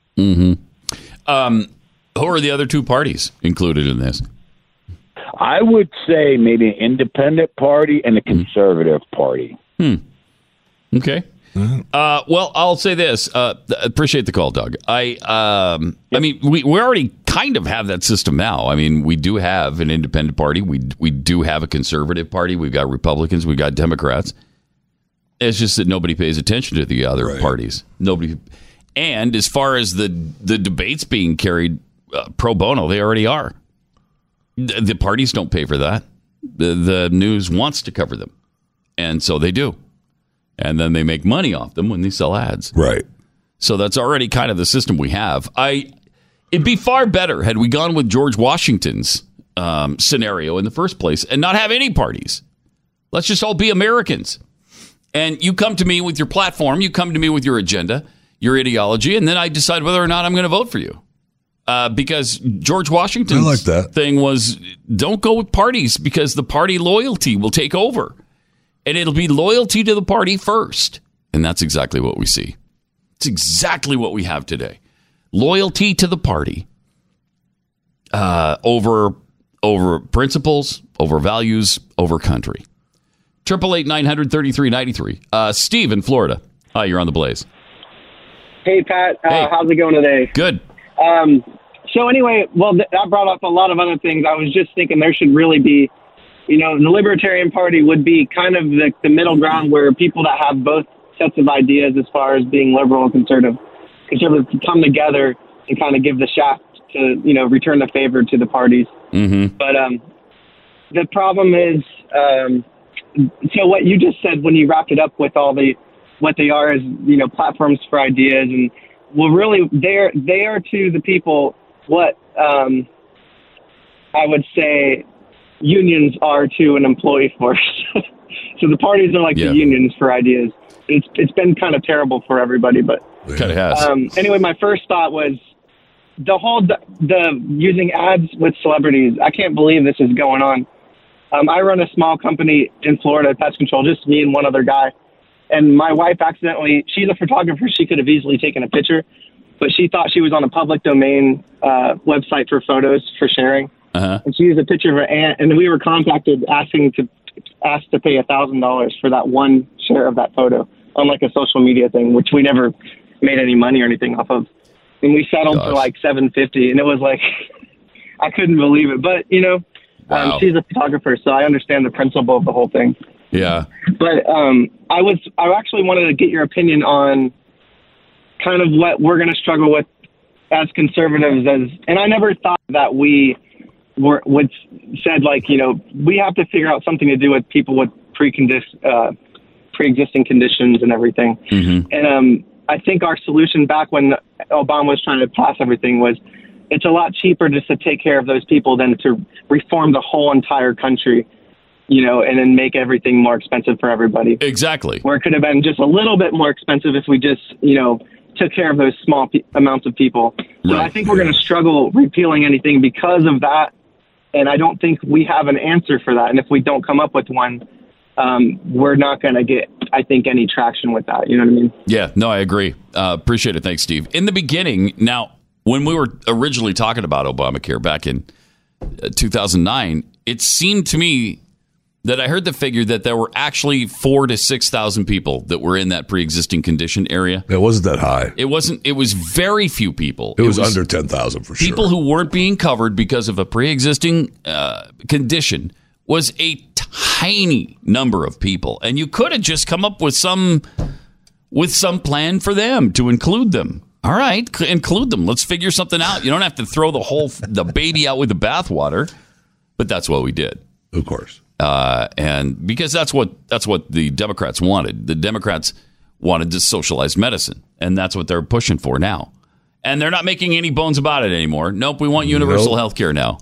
Um, who are the other two parties included in this? I would say maybe an independent party and a conservative party. Okay. Uh, well, I'll say this. Uh, appreciate the call, Doug. I, um, I mean, we, we already kind of have that system now. I mean, we do have an independent party. We we do have a conservative party. We've got Republicans. We've got Democrats. It's just that nobody pays attention to the other Right. parties. Nobody. And as far as the the debates being carried uh, pro bono, they already are. The, the parties don't pay for that. The the news wants to cover them, and so they do and then they make money off them when they sell ads. Right. So that's already kind of the system we have. I it'd be far better had we gone with George Washington's um, scenario in the first place and not have any parties. Let's just all be Americans. And you come to me with your platform, you come to me with your agenda, your ideology, and then I decide whether or not I'm going to vote for you. Uh, because George Washington's I like that. thing was don't go with parties because the party loyalty will take over and it'll be loyalty to the party first. And that's exactly what we see. It's exactly what we have today. Loyalty to the party uh, over over principles, over values, over country. Triple eight nine hundred thirty three ninety three. Uh, Steve in Florida. Hi, you're on the Blaze. Hey Pat, uh, Hey. how's it going today? Good. Um, so anyway, well, th- that brought up a lot of other things. I was just thinking there should really be, you know, the Libertarian Party would be kind of the, the middle ground where people that have both sets of ideas as far as being liberal and conservative, conservative come together and kind of give the shaft to, you know, return the favor to the parties. Mm-hmm. But um, the problem is, um, so what you just said when you wrapped it up with all the what they are is you know platforms for ideas and well really they're they are to the people what um, I would say unions are to an employee force. so the parties are like Yeah. the unions for ideas. It's it's been kind of terrible for everybody, but Kind of has. um, anyway, my first thought was the whole the, the using ads with celebrities. I can't believe this is going on. Um, I run a small company in Florida, pest control, just me and one other guy. And my wife accidentally, she's a photographer. She could have easily taken a picture. but she thought she was on a public domain uh, website for photos for sharing, Uh-huh. and she used a picture of her aunt, and we were contacted asking to asked to pay a thousand dollars for that one share of that photo on like a social media thing, which we never made any money or anything off of, and we settled for like seven fifty, and it was like I couldn't believe it, but you know. Wow. Um, she's a photographer, so I understand the principle of the whole thing. Yeah. But um, I was I actually wanted to get your opinion on kind of what we're going to struggle with as conservatives as and I never thought that we were would said like you know we have to figure out something to do with people with pre-condis uh, pre-existing conditions and everything. And um, I think our solution back when Obama was trying to pass everything was it's a lot cheaper just to take care of those people than to reform the whole entire country, you know, and then make everything more expensive for everybody. Exactly. Where it could have been just a little bit more expensive if we just, you know, took care of those small pe- amounts of people. So I think we're going to struggle repealing anything because of that. And I don't think we have an answer for that. And if we don't come up with one, um, we're not going to get, I think, any traction with that. You know what I mean? Yeah, no, I agree. Uh, appreciate it. Thanks, Steve. In the beginning, now, when we were originally talking about Obamacare back in uh, 2009, it seemed to me that I heard the figure that there were actually four to 6,000 people that were in that pre existing condition area. It wasn't that high. It wasn't, it was very few people. It was, under 10,000 for people sure. People who weren't being covered because of a pre-existing uh, condition was a tiny number of people and you could have just come up with some with some plan for them to include them all right include them let's figure something out you don't have to throw the whole the baby out with the bathwater but that's what we did of course uh, and because that's what that's what the democrats wanted the democrats wanted to socialize medicine and that's what they're pushing for now and they're not making any bones about it anymore. Nope, we want universal Nope. health care now.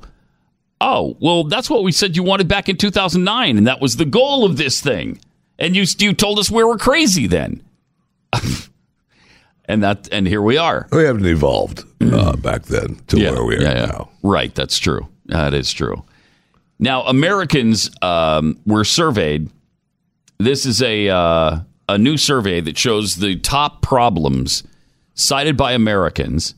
Oh, well, that's what we said you wanted back in 2009, and that was the goal of this thing. And you, you told us we were crazy then. and that and here we are. We haven't evolved uh, back then to where we are yeah, yeah. now. Right, that's true. That is true. Now, Americans um, were surveyed. This is a uh, a new survey that shows the top problems cited by Americans,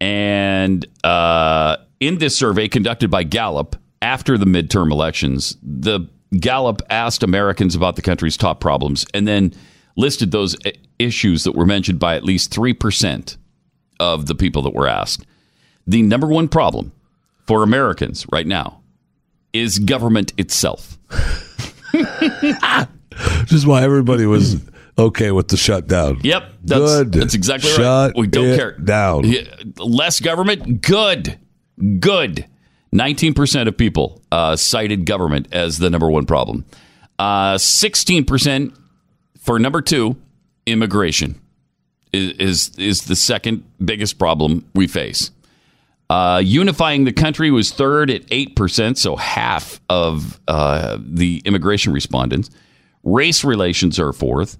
and uh, in this survey conducted by Gallup after the midterm elections, the Gallup asked Americans about the country's top problems, and then listed those issues that were mentioned by at least three percent of the people that were asked. The number one problem for Americans right now is government itself. This is why everybody was okay with the shutdown. Yep, that's, Good. that's exactly right. Shut We don't it care. down. Less government, good, good. Nineteen percent of people uh, cited government as the number one problem. Uh, Sixteen percent for number two, immigration is, is is the second biggest problem we face. Uh, unifying the country was third at 8%, so half of uh, the immigration respondents. Race relations are fourth,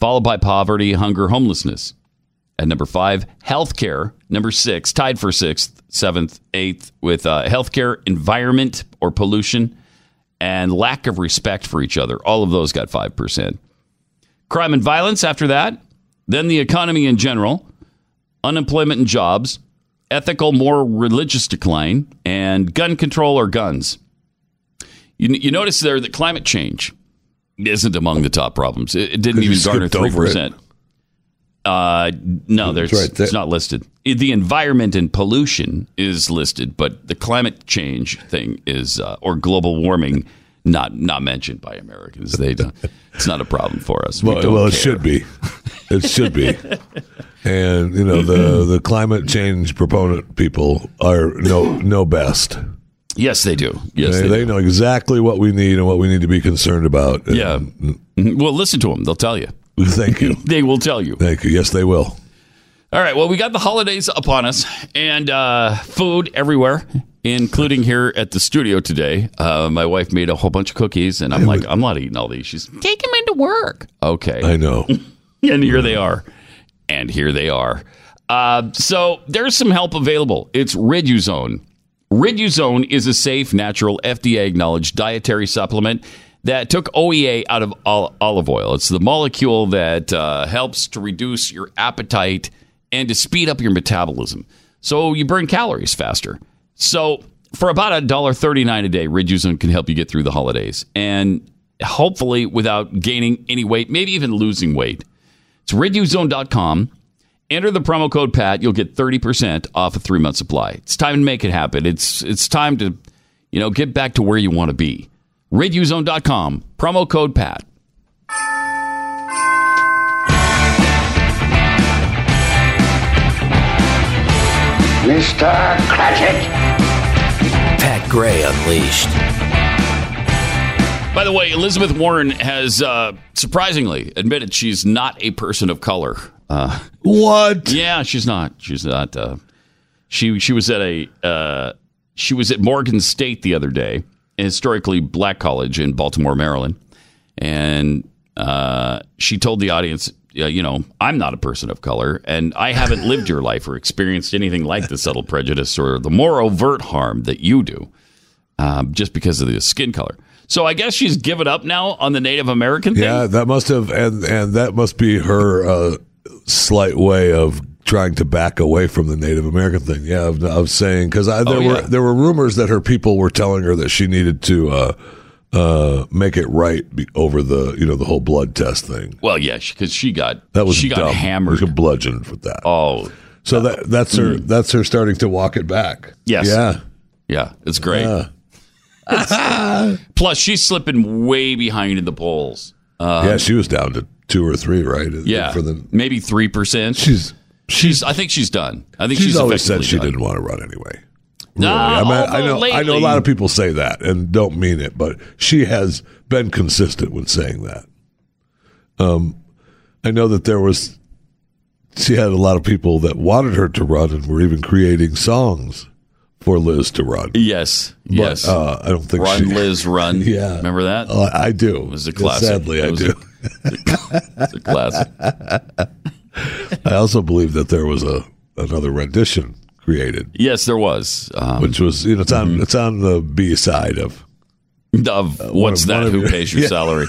followed by poverty, hunger, homelessness. At number five, healthcare. Number six, tied for sixth, seventh, eighth, with uh, healthcare, environment or pollution, and lack of respect for each other. All of those got 5%. Crime and violence after that. Then the economy in general, unemployment and jobs, ethical, more religious decline, and gun control or guns. You, you notice there that climate change isn't among the top problems. It, it didn't even garner three percent. Uh, no, there's right it's not listed. The environment and pollution is listed, but the climate change thing is uh, or global warming not not mentioned by Americans. They don't. It's not a problem for us. We Well, it should be. It should be. and you know the the climate change proponent people are know know best. Yes, they do. Yes, they, they, they know exactly what we need and what we need to be concerned about. And Yeah. Mhm. Well, listen to them. They'll tell you. Thank you. They will tell you. Thank you. Yes, they will. All right. Well, we got the holidays upon us and uh, food everywhere, including here at the studio today. Uh, my wife made a whole bunch of cookies, and I'm like, I'm not eating all these. She's take them into work. Okay. I know. and here they are. And here they are. Uh, so there's some help available. It's Riduzone. Riduzone is a safe, natural, FDA acknowledged dietary supplement that took OEA out of olive oil. It's the molecule that uh, helps to reduce your appetite and to speed up your metabolism. So you burn calories faster. So for about a dollar thirty nine a day, Riduzone can help you get through the holidays and hopefully without gaining any weight, maybe even losing weight. It's riduzone.com. Enter the promo code PAT. You'll get 30% off a three month supply. It's time to make it happen. It's, it's time to, you know, get back to where you want to be. Riduzone.com. Promo code PAT. Mr. Cratchit. Pat Gray Unleashed. By the way, Elizabeth Warren has uh, surprisingly admitted she's not a person of color. Uh, what? Yeah, she's not. She's not. Uh, she she was at a uh, she was at Morgan State the other day, a historically black college in Baltimore, Maryland, and uh, she told the audience, you know, I'm not a person of color, and I haven't lived your life or experienced anything like the subtle prejudice or the more overt harm that you do, um, just because of the skin color. So I guess she's given up now on the Native American thing. Yeah, that must have, and and that must be her uh, slight way of trying to back away from the Native American thing. Yeah, of, of saying because there Oh, were there were rumors that her people were telling her that she needed to uh, uh, make it right over the you know the whole blood test thing. Well, yeah, because she got That was she got hammered. She got bludgeoned with that. Oh, so that that's her that's her starting to walk it back. Yes. Yeah. yeah, it's great. Yeah. Plus, she's slipping way behind in the polls. Uh, yeah, she was down to two or three, right? yeah, for the maybe three percent. she's She's. I think she's done. I think she's, she's, always said she done. didn't want to run anyway. Nah, I, mean, I know I know a lot of people say that and don't mean it, but she has been consistent when saying that. Um, I know that there was she had a lot of people that wanted her to run and were even creating songs for Liz to run. Yes, But, yes. uh, I don't think run, she. Liz, run. Yeah. remember that? Uh, I do. it was a classic. Sadly, It I do. A, it's a classic. I also believe that there was a another rendition created, Yes, there was. Um, which was you know it's on Mm-hmm. it's on the B side of of one what's of- that? Who your- pays your Yeah. salary?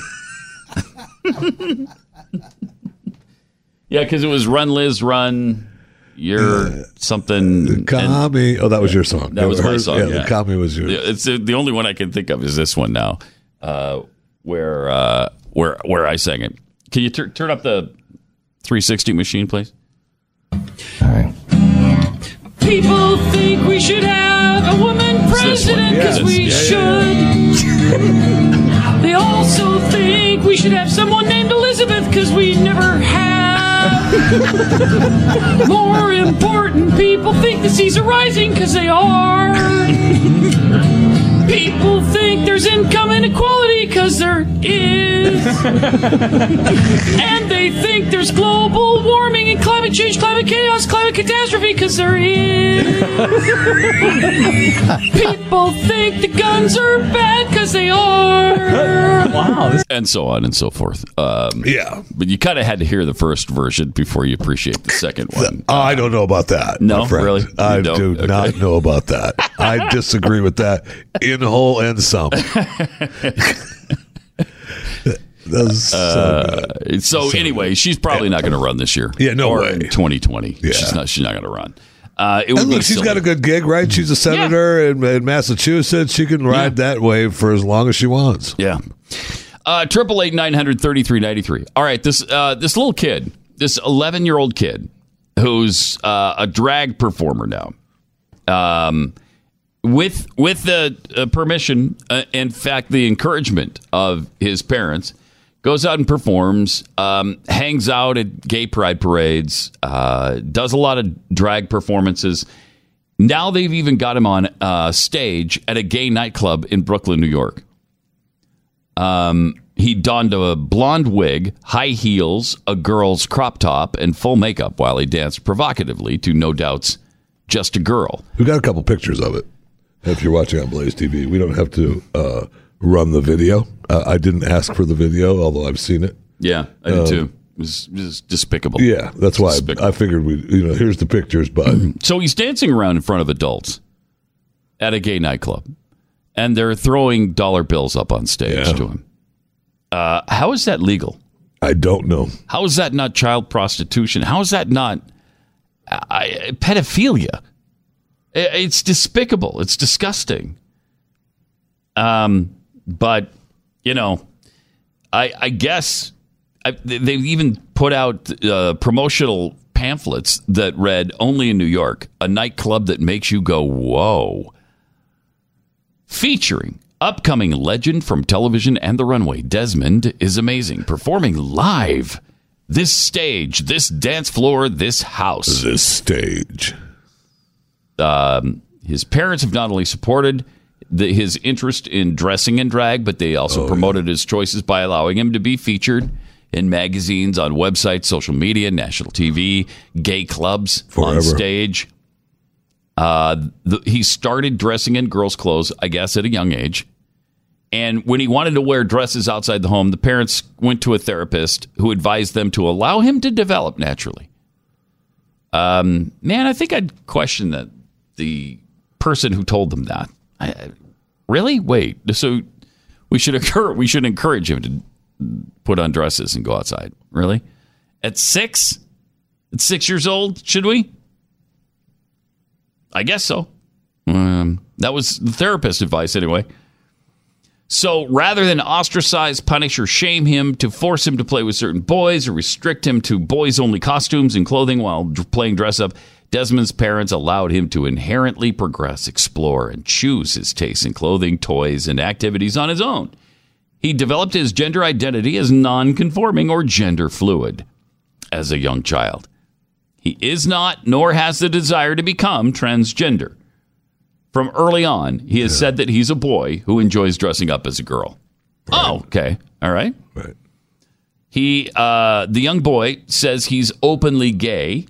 yeah, because it was run, Liz, run. You're something. and- Kami. Oh, that was your song. That was my song. Yeah, Yeah, the Kami was yours. It's the, the only one I can think of is this one now, uh, where uh, where where I sang it. Can you tur- turn up the 360 machine, please? People think we should have a woman president because Yes. we Yeah, should. they also think we should have someone named Elizabeth because we never have. More important, people think the seas are rising because they are. People think there's income inequality because there is. and they think there's global warming and climate change, climate chaos, climate catastrophe because there is. People think the guns are bad because they are. Wow. And so on and so forth. Um, yeah. But you kind of had to hear the first version before you appreciate the second one. Oh, I don't know about that. No, really? You I don't? do Okay. not know about that. I disagree with that in whole and some. So Uh, so anyway, she's probably not going to run this year. Yeah, no way. 2020. Yeah. She's not. She's not going to run. Uh, it would And look, she's silly. got a good gig, right? She's a senator in, in Massachusetts. She can ride that wave for as long as she wants. Yeah. Uh, Triple eight nine hundred thirty three ninety three. All right, this uh, this little kid, this eleven year old kid, who's uh, a drag performer now, um, with with the uh, permission, uh, in fact, the encouragement of his parents, goes out and performs, um, hangs out at gay pride parades, uh, does a lot of drag performances. Now they've even got him on uh, stage at a gay nightclub in Brooklyn, New York. Um, he donned a blonde wig, high heels, a girl's crop top, and full makeup while he danced provocatively to No Doubt's "Just a Girl." We got a couple pictures of it. If you're watching on Blaze TV, we don't have to uh, run the video. Uh, I didn't ask for the video, although I've seen it. Yeah, I did Um, too. It was, it was despicable. Yeah, that's why I, I figured we. You know, here's the pictures, but So he's dancing around in front of adults at a gay nightclub, and they're throwing dollar bills up on stage Yeah. to him. Uh, how is that legal? I don't know. How is that not child prostitution? How is that not I, pedophilia. It's despicable. It's disgusting. Um, but you know, I, I guess I, they- they've even put out uh, promotional pamphlets that read "Only in New York, a nightclub that makes you go whoa," featuring upcoming legend from television and the runway. Desmond is amazing, performing live. This stage, this dance floor, this house. This stage. Um, his parents have not only supported the, his interest in dressing in drag, but they also promoted his choices by allowing him to be featured in magazines, on websites, social media, national TV, gay clubs, on stage. Uh, the, he started dressing in girls' clothes, I guess, at a young age. And when he wanted to wear dresses outside the home, the parents went to a therapist who advised them to allow him to develop naturally. Um, man, I think I'd question that the person who told them that. I, really? Wait. So we should occur. We should encourage him to put on dresses and go outside. Really? At six? At six years old? Should we? I guess so. Um, that was the therapist advice, anyway. So rather than ostracize, punish, or shame him to force him to play with certain boys or restrict him to boys only costumes and clothing while playing dress up, Desmond's parents allowed him to inherently progress, explore, and choose his tastes in clothing, toys, and activities on his own. He developed his gender identity as non conforming or gender fluid as a young child. He is not, nor has the desire to become transgender. From early on, he has said that he's a boy who enjoys dressing up as a girl. Oh, okay. All right. Right. He, uh, the young boy, says he's openly gay.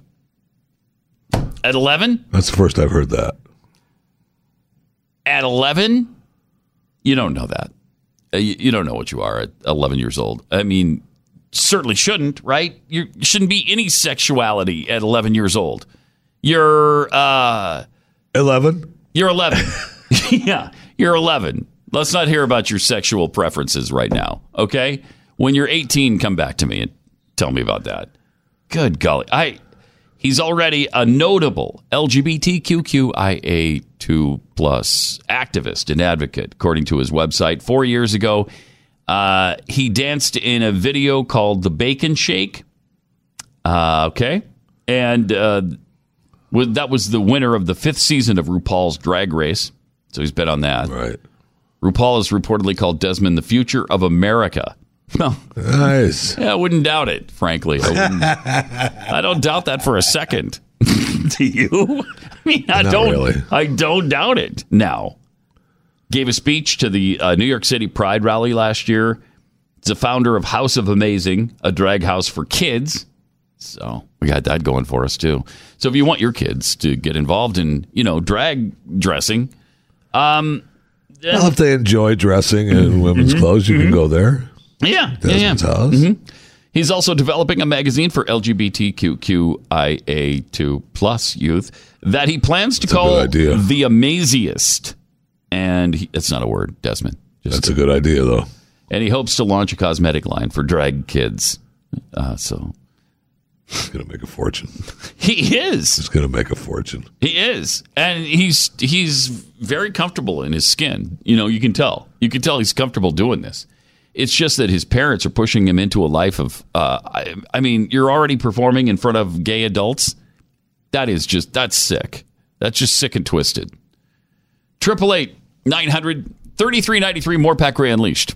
At 11? That's the first I've heard that. At 11? You don't know that. Uh, You you don't know what you are at 11 years old. I mean, certainly shouldn't, right? You shouldn't be any sexuality at 11 years old. You're, uh, 11? You're 11. yeah, you're 11. Let's not hear about your sexual preferences right now, okay? When you're 18, come back to me and tell me about that. Good golly. I he's already a notable LGBTQIA2 plus activist and advocate, according to his website. Four years ago, uh, he danced in a video called "The Bacon Shake." Uh, okay, and uh, that was the winner of the fifth season of RuPaul's Drag Race. So he's bet on that. Right. RuPaul has reportedly called Desmond the future of America. Well, Nice. yeah, I wouldn't doubt it, frankly. I, I don't doubt that for a second. Do you? I mean, I Not don't. really. I don't doubt it. Now, gave a speech to the uh, New York City Pride rally last year. He's a founder of House of Amazing, a drag house for kids. So we got that going for us too. So if you want your kids to get involved in, you know, drag dressing, um, Well, if they enjoy dressing in women's clothes, you can go there. yeah, yeah, yeah. Desmond's house. Mhm. He's also developing a magazine for LGBTQIA2 plus youth that he plans to That's call the Amaziest. And he, it's not a word, Desmond. Just That's a good idea, though. and he hopes to launch a cosmetic line for drag kids. Uh, so He's going to make a fortune. he is. He's going to make a fortune. He is, and he's he's very comfortable in his skin. You know, you can tell. You can tell he's comfortable doing this. It's just that his parents are pushing him into a life of. Uh, I, I mean, you're already performing in front of gay adults. That is just that's sick. That's just sick and twisted. Triple eight nine hundred thirty three ninety three. More Pat Gray Unleashed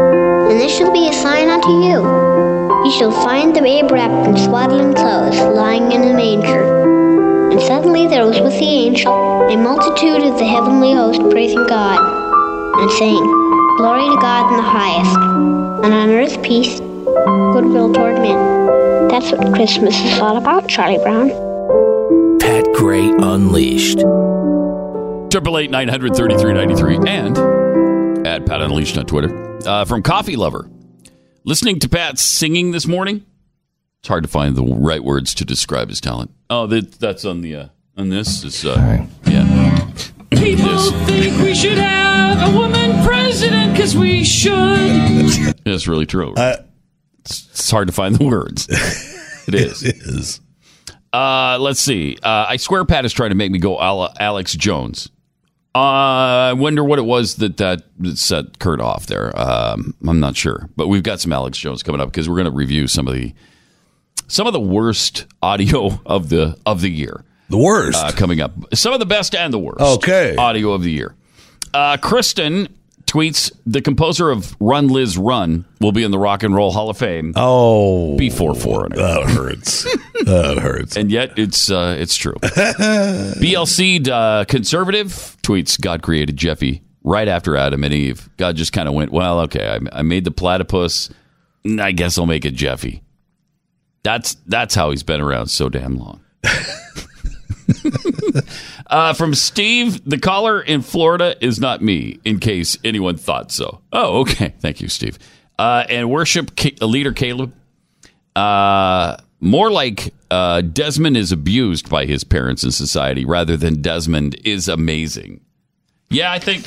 And this shall be a sign unto you. Ye shall find the babe wrapped in swaddling clothes, lying in a manger. And suddenly there was with the angel a multitude of the heavenly host praising God, and saying, Glory to God in the highest, and on earth peace, goodwill toward men. That's what Christmas is all about, Charlie Brown. Pat Gray Gray Unleashed. Triple eight nine hundred thirty three ninety three and at Pat Unleashed on Twitter. Uh, from Coffee Lover, listening to Pat singing this morning. It's hard to find the right words to describe his talent. Oh, that, that's on the uh, on this. Is uh, yeah. People think we should have a woman president because we should. That's really true. it's, it's hard to find the words. It is. it is. Uh, let's see. Uh, I swear Pat is trying to make me go Al- Alex Jones. Uh, I wonder what it was that, that set Kurt off there. Um, I'm not sure, but we've got some Alex Jones coming up because we're going to review some of the some of the worst audio of the of the year. The worst uh, coming up. Some of the best and the worst. Okay. audio of the year. Uh, Kristen tweets: The composer of "Run Liz Run" will be in the Rock and Roll Hall of Fame. Oh, before Foreigner. That hurts. that hurts. And yet it's uh, it's true. BLC uh, conservative tweets: God created Jeffy right after Adam and Eve. God just kind of went, well, okay, I, I made the platypus. I guess I'll make it Jeffy. That's that's how he's been around so damn long. uh, from Steve, the caller in Florida is not me. In case anyone thought so. Oh, okay. Thank you, Steve. Uh, and worship Ca- leader Caleb. Uh, more like uh, Desmond is abused by his parents and society rather than Desmond is amazing. Yeah, I think.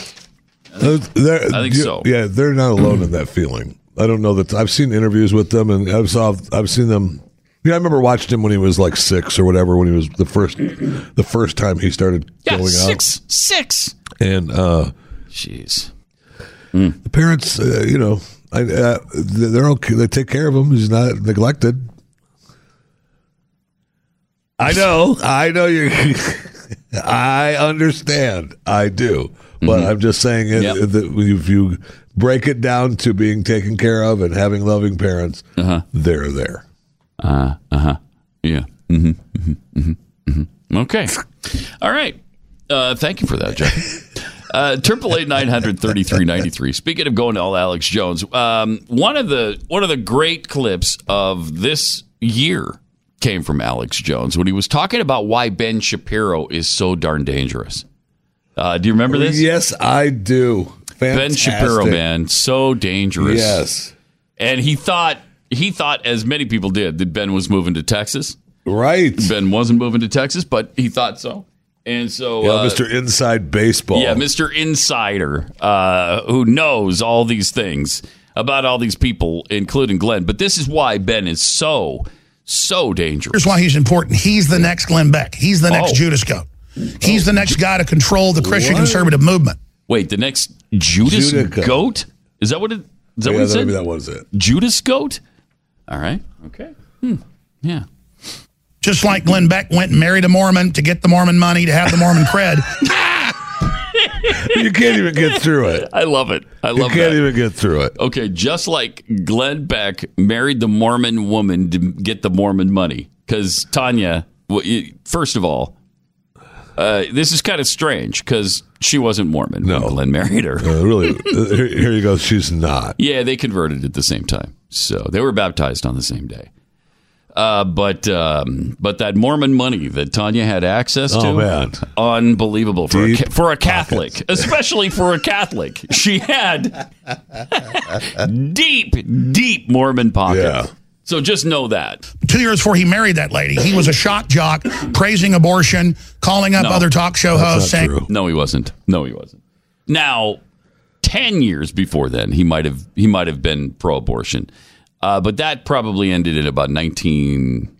Uh, they're- I think you- so. Yeah, they're not alone in that feeling. I don't know that I've seen interviews with them, and I've saw I've seen them. Yeah, I remember watching him when he was like six or whatever. When he was the first, the first time he started Yeah, going six, six. and uh, jeez, the parents, uh, you know, I, uh, they're okay. They take care of him. He's not neglected. I know. I know you. I understand. I do. But Mhm. I'm just saying it, Yep. that if you break it down to being taken care of and having loving parents, they're there. Uh huh. Yeah. hmm hmm hmm hmm Okay. All right. Uh, thank you for that, Jeff. Uh, Triple eight nine hundred thirty three ninety three. Speaking of going to all Alex Jones, um, one of the one of the great clips of this year came from Alex Jones when he was talking about why Ben Shapiro is so darn dangerous. Uh, do you remember this? Yes, I do. Ben Shapiro, man, so dangerous. Yes. and he thought he thought, as many people did, that Ben was moving to Texas. Right. Ben wasn't moving to Texas, but he thought so, and so Yeah, uh, Mr. Inside Baseball. yeah, Mr. Insider, uh, who knows all these things about all these people, including Glenn. But this is why Ben is so so dangerous. Here's why he's important. He's the next Glenn Beck. He's the next Oh. Judas Goat. He's the next guy to control the Christian What? conservative movement. Wait, the next Judas Judica. goat is that what it? Is that Yeah, what it said? maybe that was it. Judas goat. All right. Okay. Hmm. Yeah. Just like Glenn Beck went and married a Mormon to get the Mormon money to have the Mormon cred. you can't even get through it. I love it. I love it. You can't that. even get through it. Okay, just like Glenn Beck married the Mormon woman to get the Mormon money. Because Tania, first of all, uh, this is kind of strange because she wasn't Mormon when Glenn married her. Uh, really, here, here you go. She's not. Yeah, they converted at the same time, so they were baptized on the same day. Uh, but um, but that Mormon money that Tania had access to, Oh, man. unbelievable for a, Deep ca- for a Catholic, especially for a Catholic. She had deep, deep Mormon pockets. Yeah. So just know that. Two years before he married that lady, he was a shock jock, praising abortion, calling up No. other talk show hosts, saying, No, he wasn't. No, he wasn't. Now, ten years before then, he might have he might have been pro-abortion, uh, but that probably ended in about nineteen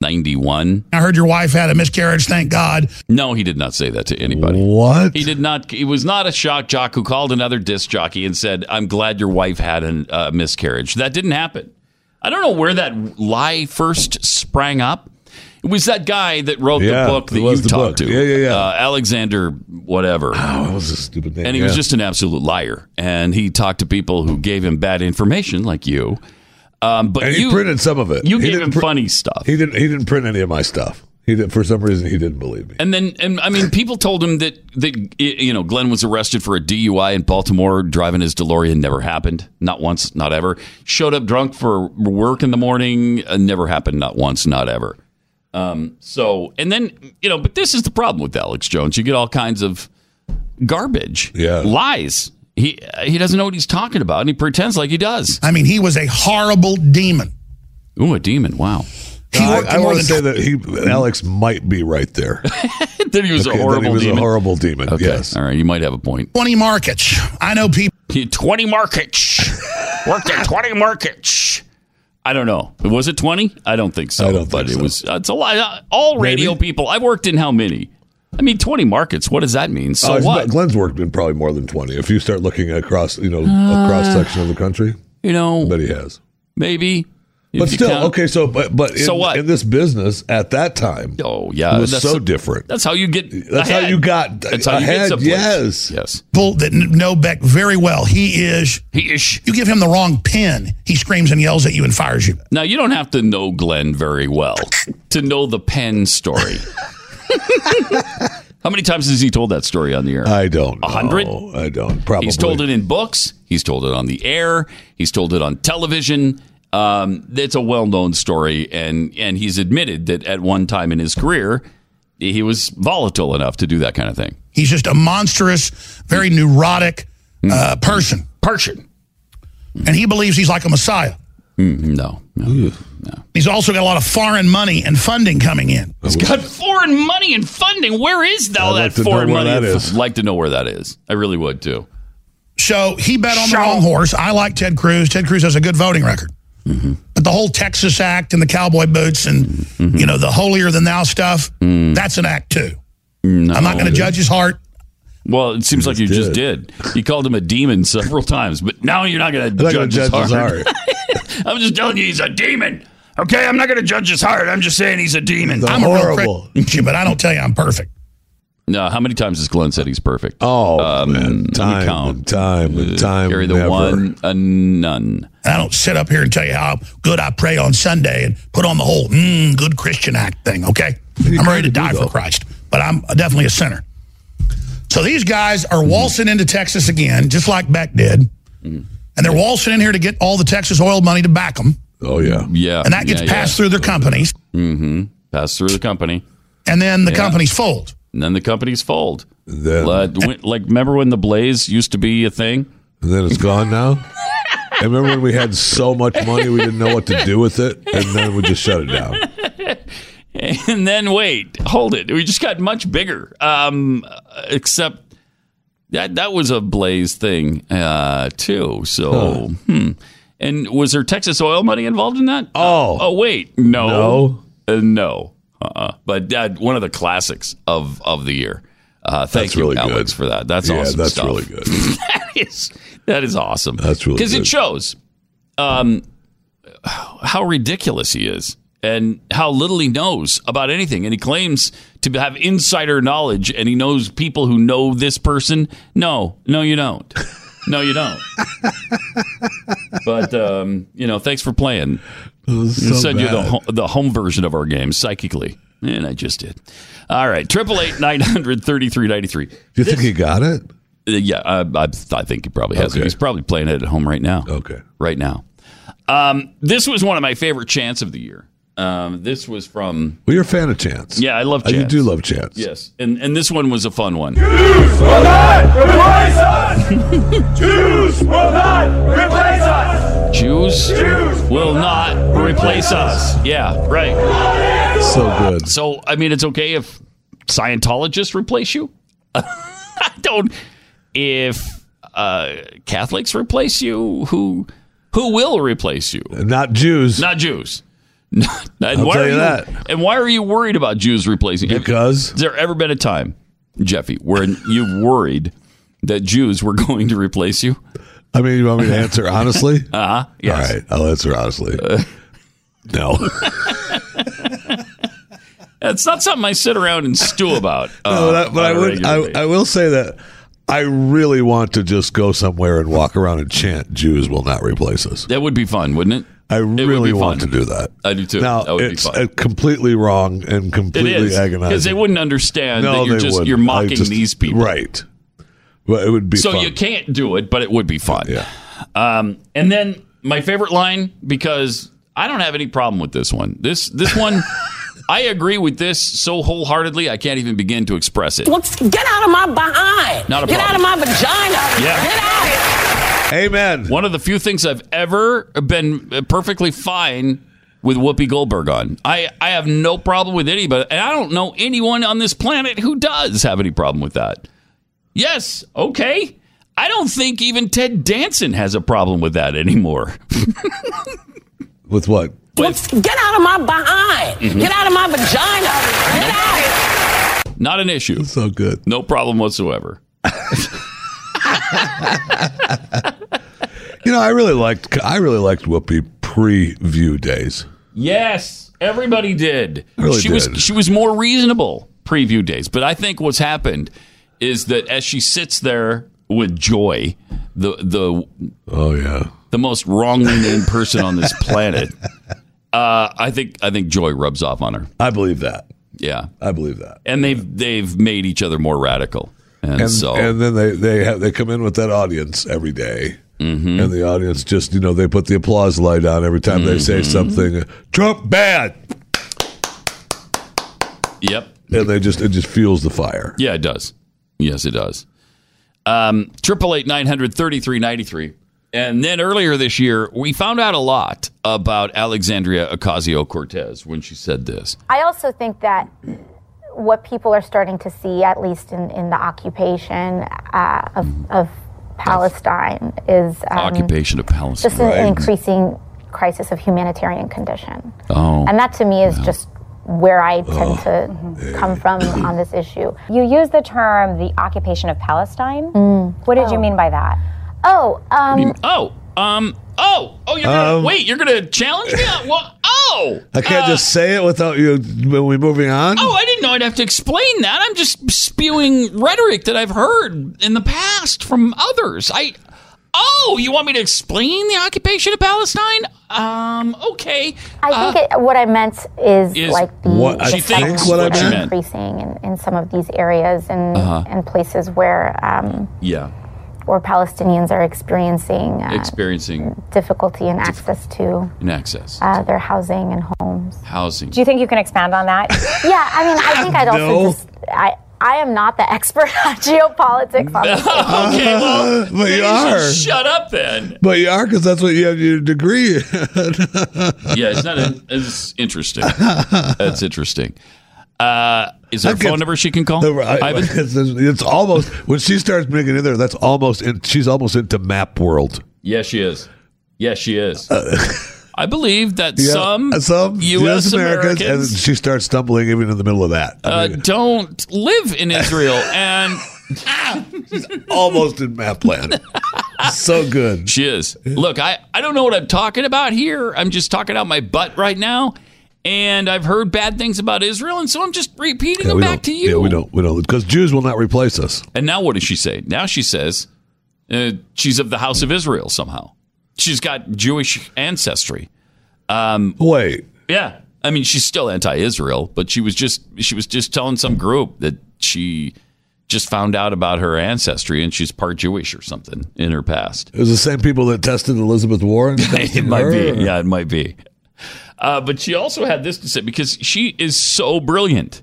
ninety one. I heard your wife had a miscarriage, thank God. No, he did not say that to anybody. What? He did not. He was not a shock jock who called another disc jockey and said, "I'm glad your wife had a uh, miscarriage." That didn't happen. I don't know where that lie first sprang up. It was that guy that wrote Yeah, the book that was you talked book. to. Yeah, yeah, yeah. Uh, Alexander, whatever. Oh, that was a stupid name. and he was just an absolute liar. And he talked to people who gave him bad information, like you. Um, but And he you printed some of it. You He gave him pr- funny stuff. He didn't. He didn't print any of my stuff. He did for some reason. He didn't believe me. And then, and I mean, people told him that that you know Glenn was arrested for a DUI in Baltimore, driving his DeLorean. Never happened, not once, not ever. Showed up drunk for work in the morning. Uh, never happened, not once, not ever. Um, so, and then, you know, but this is the problem with Alex Jones. You get all kinds of garbage, Yeah. lies. He he doesn't know what he's talking about, and he pretends like he does. I mean, he was a horrible demon. Ooh, a demon! Wow. He I, I want to say that he Alex might be right there. then he was Okay, a that horrible he was demon. a horrible demon. okay, Yes. all right, you might have a point. 20 markets. I know people. Twenty markets. Worked at twenty markets. I don't know. Was it twenty? I don't think so. I don't but think it so. was. Uh, it's a lot. Uh, all radio Maybe. people. I've worked in how many? I mean, twenty markets. What does that mean? So it's what? Glenn's worked in probably more than twenty. If you start looking across, you know, a cross uh, section of the country, you know, I bet he has. maybe. But still, count- okay. So, but but in, So what? in this business at that time, Oh yeah, it was that's so different. That's how you get. That's how you got That's how you get someplace. yes. yes. people that know Beck very well. He is. He is. You give him the wrong pen, he screams and yells at you and fires you. Now you don't have to know Glenn very well to know the pen story. how many times has he told that story on the air? I don't. A hundred? I don't. Probably. He's told it in books. He's told it on the air. He's told it on television. Um, it's a well-known story, and and he's admitted that at one time in his career, he was volatile enough to do that kind of thing. He's just a monstrous, very neurotic uh, person. Person. And he believes he's like a messiah. Mm, no, no. He's also got a lot of foreign money and funding coming in. He's got foreign money and funding. Where is all I'd that like to know foreign where money? that and is. f- like to know where that is. I really would too. So he bet on the wrong horse. I like Ted Cruz. Ted Cruz has a good voting record. But the whole Texas Act and the cowboy boots and, you know, the holier than thou stuff, that's an act too. I'm not going to judge his heart. Well, it seems like you just did. did. You called him a demon several times, but now you're not going to I'm judge, his, judge heart. his heart. I'm just telling you, he's a demon. Okay, I'm not going to judge his heart. I'm just saying he's a demon. The I'm a real horrible. But I don't tell you I'm perfect. No, how many times has Glenn said he's perfect? Oh Um, let man, me time, count. and time, and time. Carry the never. one, a none. And I don't sit up here and tell you how good I pray on Sunday and put on the whole mm, good Christian act thing, okay? You I'm ready to die do, for. Christ, but I'm definitely a sinner. So these guys are waltzing into Texas again, just like Beck did. Mm-hmm. And they're waltzing in here to get all the Texas oil money to back them. Oh yeah. Yeah. And that gets yeah, passed yeah. through their companies. Mm-hmm. Passed through the company. And then the Yeah. companies fold. And then the companies fold. Then, Like, when- like, remember when the Blaze used to be a thing? and then it's gone now. And remember when we had so much money we didn't know what to do with it, and then we just shut it down. And then wait, hold it. We just got much bigger. Um, except that that was a Blaze thing uh, too. So, hmm. And was there Texas oil money involved in that? Oh. oh wait, no, No? uh, no. Uh-uh. But uh, one of the classics of of the year. Uh, thank That's you, really Alex, good. for that. That's yeah, awesome that's stuff. really good. that is that is awesome. That's really because it shows um, how ridiculous he is and how little he knows about anything. And he claims to have insider knowledge, and he knows people who know this person. No, no, you don't. No, you don't. but um, you know, thanks for playing. so send you the the home version of our game psychically, and I just did. All right, triple eight nine hundred thirty three ninety three. Do you think he got it? Uh, Yeah, I, I, I think he probably has. it. Okay. He's probably playing it at home right now. Okay. Right now. Um, this was one of my favorite chants of the year. Um, this was from. Well, you're a fan of Chance. Yeah, I love Uh, Chance. You do love Chance. Yes, and and this one was a fun one. Jews will not replace us! Jews will not replace us! Jews Jews will not replace us. Yeah, right. So good. So I mean, it's okay if Scientologists replace you. I don't. If uh, Catholics replace you, who who will replace you? Not Jews. Not Jews. and I'll why tell are you that. And why are you worried about Jews replacing? Have- Because Has there ever been a time, Jeffy, where you've worried that Jews were going to replace you? I mean, you want me to answer honestly? Uh huh. Yes. All right, I'll answer honestly. no. It's not something I sit around and stew about. Uh, No, but I a would. I. I will say that I really want to just go somewhere and walk around and chant "Jews will not replace us." that would be fun, wouldn't it? I really want fun. to do that. I do too. Now That would be it's fun. completely wrong and completely is agonizing because they wouldn't understand No, that you're just wouldn't. you're mocking just- these people, right? Well, it would be So fun. you can't do it, but it would be fun. Yeah. Um, and then my favorite line because I don't have any problem with this one. This this one I agree with this so wholeheartedly, I can't even begin to express it. Let's get out of my behind. Not a get problem. out of my vagina. Yeah. Get out. Amen. One of the few things I've ever been perfectly fine with Whoopi Goldberg on. I, I have no problem with anybody, and I don't know anyone on this planet who does have any problem with that. Yes, okay. I don't think even Ted Danson has a problem with that anymore. With what? Let's get out of my behind. Mhm. Get out of my vagina. Get out. Not an issue. so good. No problem whatsoever. You know, I really liked I really liked Whoopi preview days. Yes, everybody did. Really she did. was she was more reasonable preview days, but I think what's happened is that as she sits there with Joy, the the oh yeah the most wrongly named person on this planet, uh, I think I think Joy rubs off on her. I believe that. Yeah, I believe that. and they've they've made each other more radical, and, And, so and then they they have, they come in with that audience every day. Mm-hmm. And the audience just, you know, they put the applause light on every time they say Mhm. something. Trump bad. Yep. And they just it just fuels the fire. Yeah, it does. Yes, it does. Um, Triple eight nine hundred thirty three ninety three. And then earlier this year, we found out a lot about Alexandria Ocasio Cortez when she said this. I also think that what people are starting to see, at least in, in the occupation uh, of, of Palestine, is um, Occupation of Palestine. just an, an increasing crisis of humanitarian condition. Oh. And that to me is just where I tend to come from on this issue. You use the term the occupation of Palestine. What did you mean by that? Oh, um, Oh, um, oh, oh, you're gonna Um, wait. You're gonna challenge me on what? Oh, I can't uh, just say it without you when we moving on. Oh, I didn't know I'd have to explain that. I'm just spewing rhetoric that I've heard in the past from others. I. Oh, you want me to explain the occupation of Palestine? Um, okay. I think it, what I meant is, is like the, what I the think violence what I is meant. increasing in, in some of these areas and, Uh-huh. and places where um, Yeah, where Palestinians are experiencing uh, experiencing difficulty in access to in access uh, their housing and homes. housing. Do you think you can expand on that? yeah, I mean, I think I'd also No. just I I am not the expert on geopolitics. Obviously. okay, well, But you are. Shut up then. But you are because that's what you have your degree. In. Yeah, it's not. A, it's interesting. That's interesting. Uh, is there a phone number she can call? I- Ivan? it's, it's almost when she starts making it there. That's almost in, she's almost into map world. Yes, she is. Yes, she is. I believe that Yeah, some some U.S. Americans, Americans and she starts stumbling even in the middle of that. I uh, mean, don't live in Israel, and she's almost in map land. so good. She is. Look, I, I don't know what I'm talking about here. I'm just talking out my butt right now. And I've heard bad things about Israel, and so I'm just repeating Yeah, them back to you. Yeah, we don't. We don't because Jews will not replace us. And now what does she say? Now she says uh, she's of the house of Israel somehow. She's got Jewish ancestry. Um, Wait, yeah, I mean she's still anti-Israel, but she was just she was just telling some group that she just found out about her ancestry and she's part Jewish or something in her past. it was the same people that tested Elizabeth Warren. it might be. Yeah, it might be. Uh, but she also had this to say because she is so brilliant,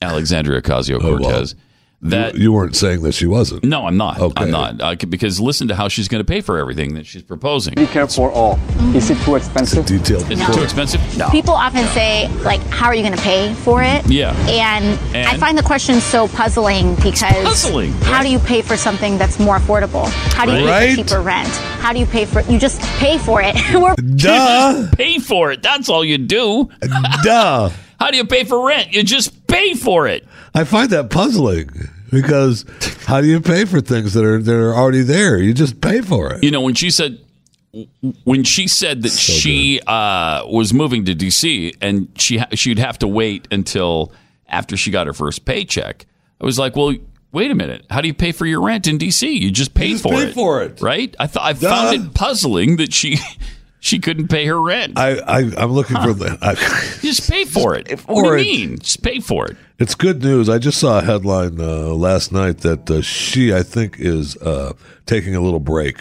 Alexandria Ocasio Cortez. That you, you weren't saying that she wasn't. no, I'm not. Okay. I'm not uh, because listen to how she's going to pay for everything that she's proposing. Medicare for all. Is it too expensive? Detailed. It's too expensive. No. People often say, like, how are you going to pay for it? Yeah. And, I find the question so puzzling because puzzling, how right. do you pay for something that's more affordable? How do you Right. pay for cheaper rent? How do you pay for You just pay for it. We're Duh. pay for it. That's all you do. Duh. How do you pay for rent? You just pay for it. I find that puzzling because how do you pay for things that are that are already there? You just pay for it. You know, when she said when she said that she uh, was moving to DC and she she'd have to wait until after she got her first paycheck, I was like, well. Wait a minute. How do you pay for your rent in DC? You just pay just for pay it. for it. right? I thought I found it puzzling that she she couldn't pay her rent. I, I I'm looking for the. I, just pay for it. for what do it. you mean? Just pay for it. It's good news. I just saw a headline uh, last night that uh, she, I think, is uh, taking a little break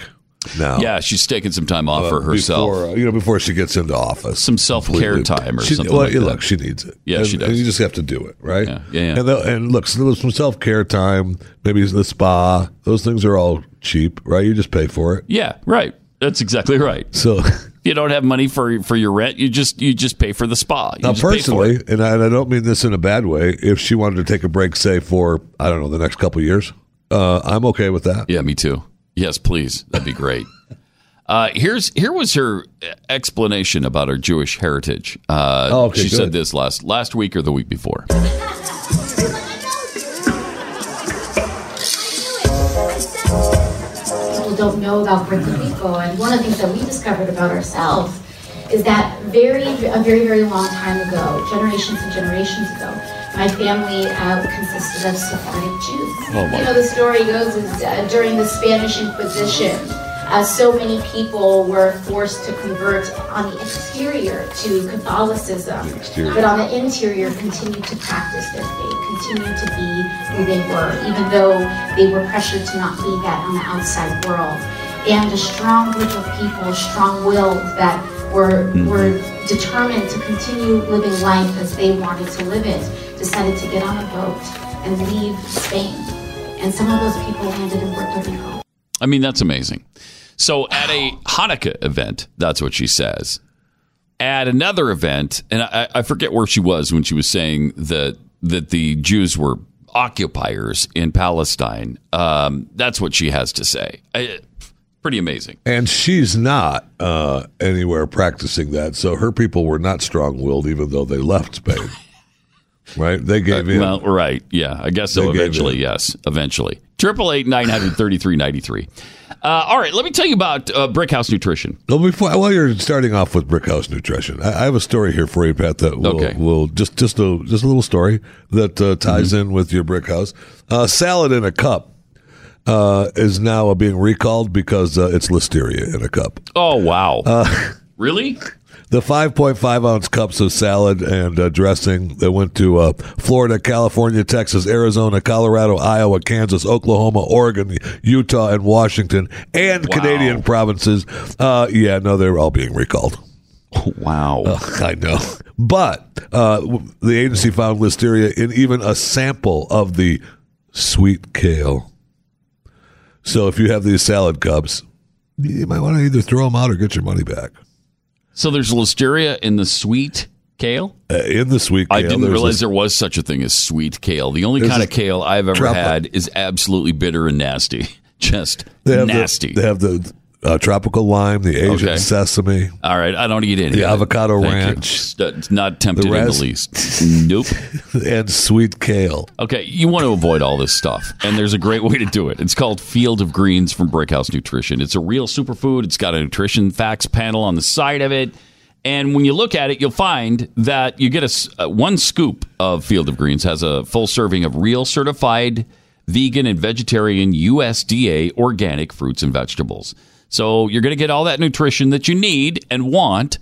now. Yeah, she's taking some time off Uh, for herself. Before, uh, you know, before she gets into office. Some self-care time or She- something well, like yeah, that. Look, she needs it. Yeah, and, she does. You just have to do it, right? Yeah, yeah, yeah. And, the, and look, so some self care time, maybe the spa. Those things are all cheap, right? You just pay for it. Yeah, right. That's exactly right. So you don't have money for for your rent. You just you just pay for the spa. You now, just pay for personally, and I, and I don't mean this in a bad way, if she wanted to take a break, say for I don't know the next couple of years, uh, I'm okay with that. Yeah, me too. Yes, please. That'd be great. Uh, here's here was her explanation about her Jewish heritage. Uh, Oh, okay, she good. said this last last week or the week before. don't know about Puerto Rico. And one of the things that we discovered about ourselves is that very, a very, very long time ago, generations and generations ago, my family uh, consisted of Sephardic Jews. Oh, you know, the story goes is uh, during the Spanish Inquisition, uh, so many people were forced to convert on the exterior to Catholicism, exterior. but on the interior continued to practice their faith, continued to be who they were, even though they were pressured to not be that on the outside world. And a strong group of people, strong-willed, that were were determined to continue living life as they wanted to live it, decided to get on a boat and leave Spain. And some of those people landed in Puerto Rico. I mean, that's amazing. So at a Hanukkah event, that's what she says. At another event, and I, I forget where she was when she was saying that that the Jews were occupiers in Palestine. Um, that's what she has to say. I, pretty amazing. And she's not uh, anywhere practicing that. So her people were not strong willed, even though they left Spain. right? They gave in. Well, right. Yeah, I guess so. gave Eventually, yes. Eventually. Triple eight nine hundred thirty three ninety three. Uh, all right, let me tell you about uh, Brickhouse Nutrition. Well, before while you're starting off with Brickhouse Nutrition, I, I have a story here for you, Pat. That will, Okay. will just just a just a little story that uh, ties Mm-hmm. in with your Brickhouse. Uh, salad in a cup uh, is now being recalled because uh, it's listeria in a cup. Oh wow! Uh, really? The 5.5 ounce cups of salad and uh, dressing that went to uh, Florida, California, Texas, Arizona, Colorado, Iowa, Kansas, Oklahoma, Oregon, Utah, and Washington, and Canadian provinces. Uh, yeah, no, they're all being recalled. Wow. I know. But uh, the agency found listeria in even a sample of the sweet kale. So if you have these salad cups, you might want to either throw them out or get your money back. So there's listeria in the sweet kale. Uh, in the sweet kale, I didn't realize this- there was such a thing as sweet kale. The only kind of kale I've ever had is absolutely bitter and nasty. Just They nasty. The, they have the uh, tropical lime, the Asian Okay. sesame, All right, I don't eat any. the of it. avocado Thank you. ranch, It's not tempted in ras- the least. Nope. and sweet kale. Okay, you want to avoid all this stuff, and there's a great way to do it. It's called Field of Greens from Brickhouse Nutrition. It's a real superfood. It's got a nutrition facts panel on the side of it, and when you look at it, you'll find that you get a s- uh, one scoop of Field of Greens has a full serving of real certified vegan and vegetarian USDA organic fruits and vegetables. So you're going to get all that nutrition that you need and want.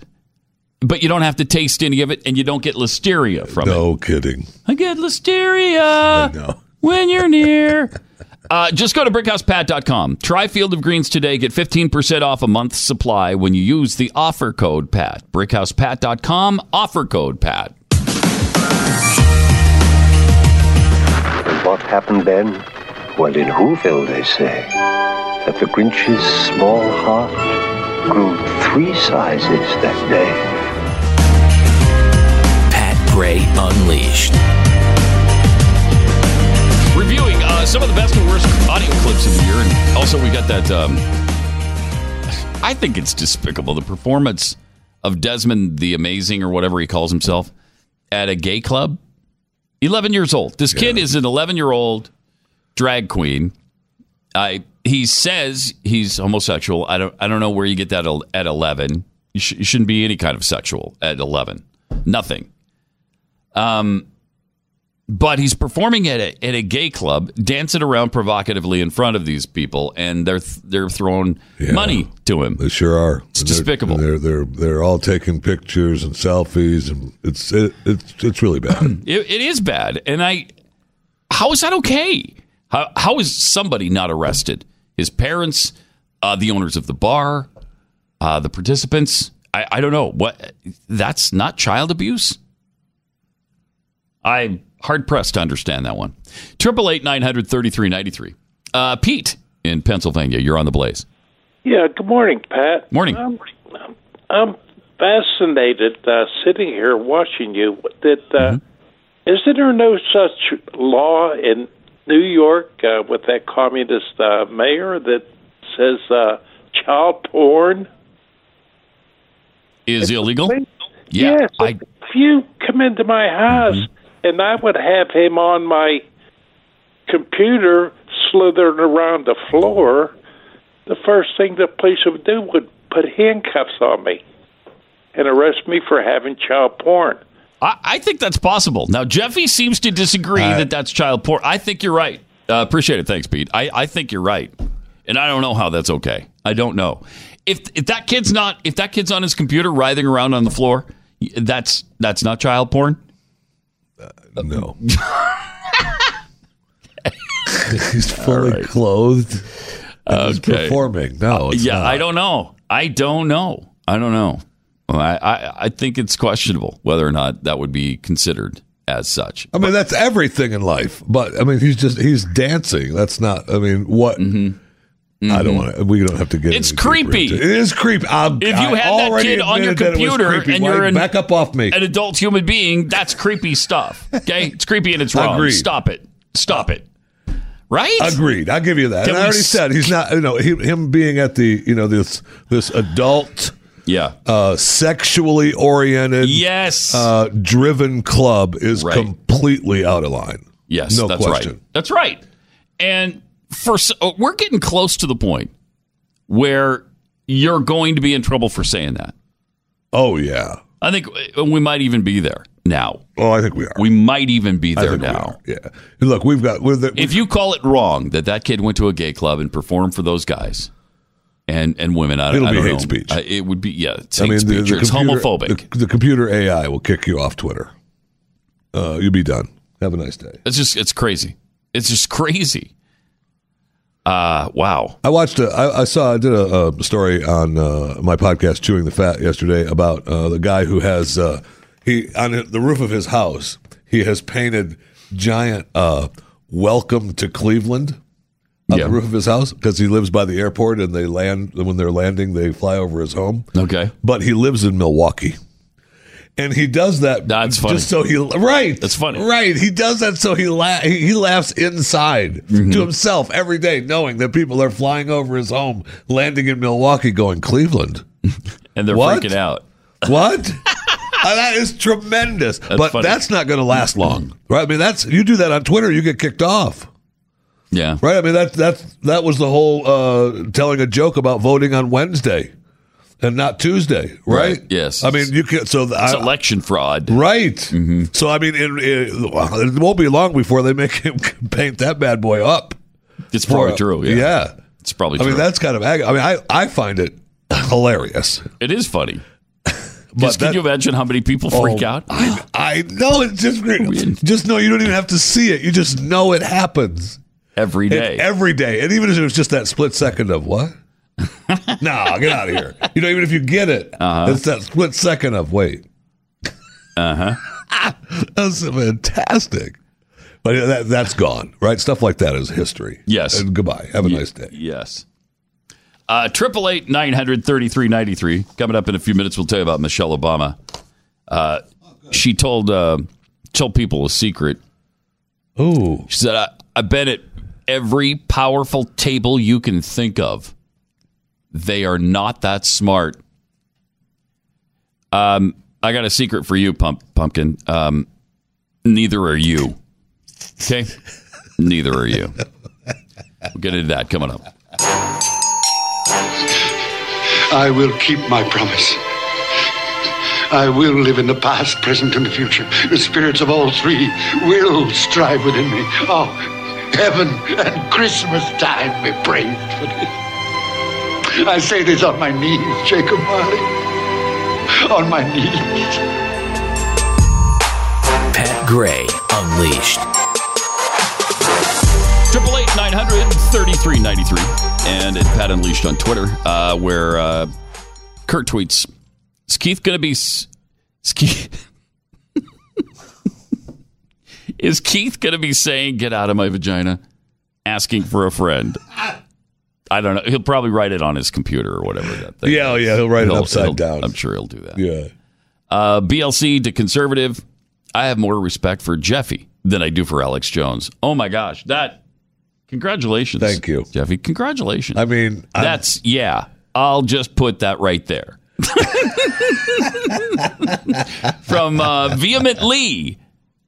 But you don't have to taste any of it, and you don't get listeria from it. No kidding. I get listeria when you're near. Uh, just go to brickhousepat.com. Try Field of Greens today. Get 15% off a month's supply when you use the offer code PAT. Brickhousepat.com, offer code PAT. And what happened then? Well, in Whoville, they say that the Grinch's small heart grew three sizes that day. Pat Gray Unleashed. Reviewing uh, some of the best and worst audio clips of the year. And also, we got that. Um, I think it's despicable. The performance of Desmond the Amazing, or whatever he calls himself, at a gay club. 11 years old. This kid is an 11 year old drag queen. I he says he's homosexual. I don't I don't know where you get that at 11. You, sh- you shouldn't be any kind of sexual at 11. Nothing. Um but he's performing at a, at a gay club, dancing around provocatively in front of these people, and they're th- they're throwing money to him. They sure are. It's And they're- despicable. They're they're they're all taking pictures and selfies, and it's it, it's it's really bad. It, it is bad, and I. How is that okay? How how is somebody not arrested? His parents, uh, the owners of the bar, uh, the participants. I, I don't know what. That's not child abuse. I'm hard pressed to understand that one. Triple eight nine hundred thirty three ninety three. Uh, Pete in Pennsylvania, you're on the blaze. Yeah, good morning, Pat. Morning. I'm, I'm fascinated uh, sitting here watching you. That uh, Mm-hmm. isn't there no such law in New York uh, with that communist uh, mayor that says uh, child porn Is illegal? Yeah, yes. if you come into my house Mm-hmm. and I would have him on my computer slithering around the floor, the first thing the police would do would put handcuffs on me and arrest me for having child porn. I, I think that's possible. Now, Jeffy seems to disagree that that's child porn. I think you're right. Uh, appreciate it. Thanks, Pete. I, I think you're right, and I don't know how that's okay. I don't know if if that kid's not if that kid's on his computer writhing around on the floor. That's that's not child porn. no. He's fully clothed. and He's performing. No, it's yeah, not. I don't know. I don't know. I don't know. I, I I think it's questionable whether or not that would be considered as such. I mean, that's everything in life. But I mean, he's just he's dancing. That's not. I mean, what? I don't want to. We don't have to get. Mm-hmm. It's creepy. It is creepy. I'm, If you I had that kid on your admitted that it was computer and you're an, back up off me. an adult human being, that's creepy stuff. Okay, it's creepy and it's wrong. Agreed. Stop it. Stop it. Right? Agreed. I'll give you that. Can And I already s- said he's not. You know, he, him being at the you know this this adult. Yeah. Uh, sexually oriented. Yes. Uh, driven club is Right. completely out of line. Yes, No that's question. right. That's right. And for uh, we're getting close to the point where you're going to be in trouble for saying that. Oh yeah. I think uh, we might even be there now. Oh, I think we are. We might even be there now. Yeah. Look, we've got. The, If you call it wrong that that kid went to a gay club and performed for those guys and and women, I, It'll I be hate know. speech. Uh, it would be yeah, it's I mean, the, speech. the it's computer- homophobic. The, the computer AI will kick you off Twitter. Uh, you'll be done. Have a nice day. It's just it's crazy. It's just crazy. Uh wow. I watched. A, I, I saw. I did a, a story on uh, my podcast, Chewing the Fat, yesterday about uh, the guy who has uh, he on the roof of his house. He has painted giant uh, "Welcome to Cleveland" on the roof of his house because he lives by the airport, and they land when they're landing, they fly over his home. Okay, but he lives in Milwaukee. And he does that That's funny. just so he right. That's funny. Right. He does that so he la- he laughs inside Mm-hmm. to himself every day, knowing that people are flying over his home, landing in Milwaukee, going Cleveland. And they're What? freaking out. What? Uh, that is tremendous. but funny. that's not going to last long, right? I mean, that's you do that on Twitter, you get kicked off, Yeah. right? I mean, that that that was the whole uh, telling a joke about voting on Wednesday and not Tuesday, right? Right, yes. I mean, you can so It's I, election fraud. Right. So I mean, it, it, it won't be long before they make him paint that bad boy up. It's probably For- true. Yeah. yeah. It's probably true. I true. mean, that's kind of. ag- I mean, I I find it hilarious. it is funny. But Just can that- you imagine how many people freak Oh, out? I, I know it's just great. Just know you don't even have to see it. You just know it happens Every And day. every day, and even if it was just that split second of what. nah, get out of here. You know, even if you get it, Uh-huh. it's that split second of wait. Uh huh. That's fantastic. But that, that's gone, right? Stuff like that is history. Yes. And goodbye. Have a nice day. Yes. Uh, Triple eight nine hundred thirty three ninety three. Coming up in a few minutes, we'll tell you about Michelle Obama. Uh, she told uh, told people a secret. Ooh. She said, I, "I've been at every powerful table you can think of. They are not that smart." Um, I got a secret for you, pump, pumpkin. Um, neither are you. Okay, neither are you. We'll get into that coming up. I will keep my promise. I will live in the past, present, and the future. The spirits of all three will strive within me. Oh, heaven and Christmas time be praised for this. I say this on my knees, Jacob Marley. On my knees. Pat Gray Unleashed. Triple eight nine hundred thirty 3393 and at Pat Unleashed on Twitter, uh, where uh, Kurt tweets, is Keith going to be. s- Is Keith, is Keith going to be saying, get out of my vagina, asking for a friend? I don't know. He'll probably write it on his computer or whatever that thing Yeah, is. yeah, he'll write it He'll- upside down. I'm sure he'll do that. Yeah. Uh, BLC to conservative. I have more respect for Jeffy than I do for Alex Jones. Oh my gosh, that! Congratulations, thank you, Jeffy. Congratulations. I mean, that's yeah. I'll just put that right there. From uh, Vehement Lee,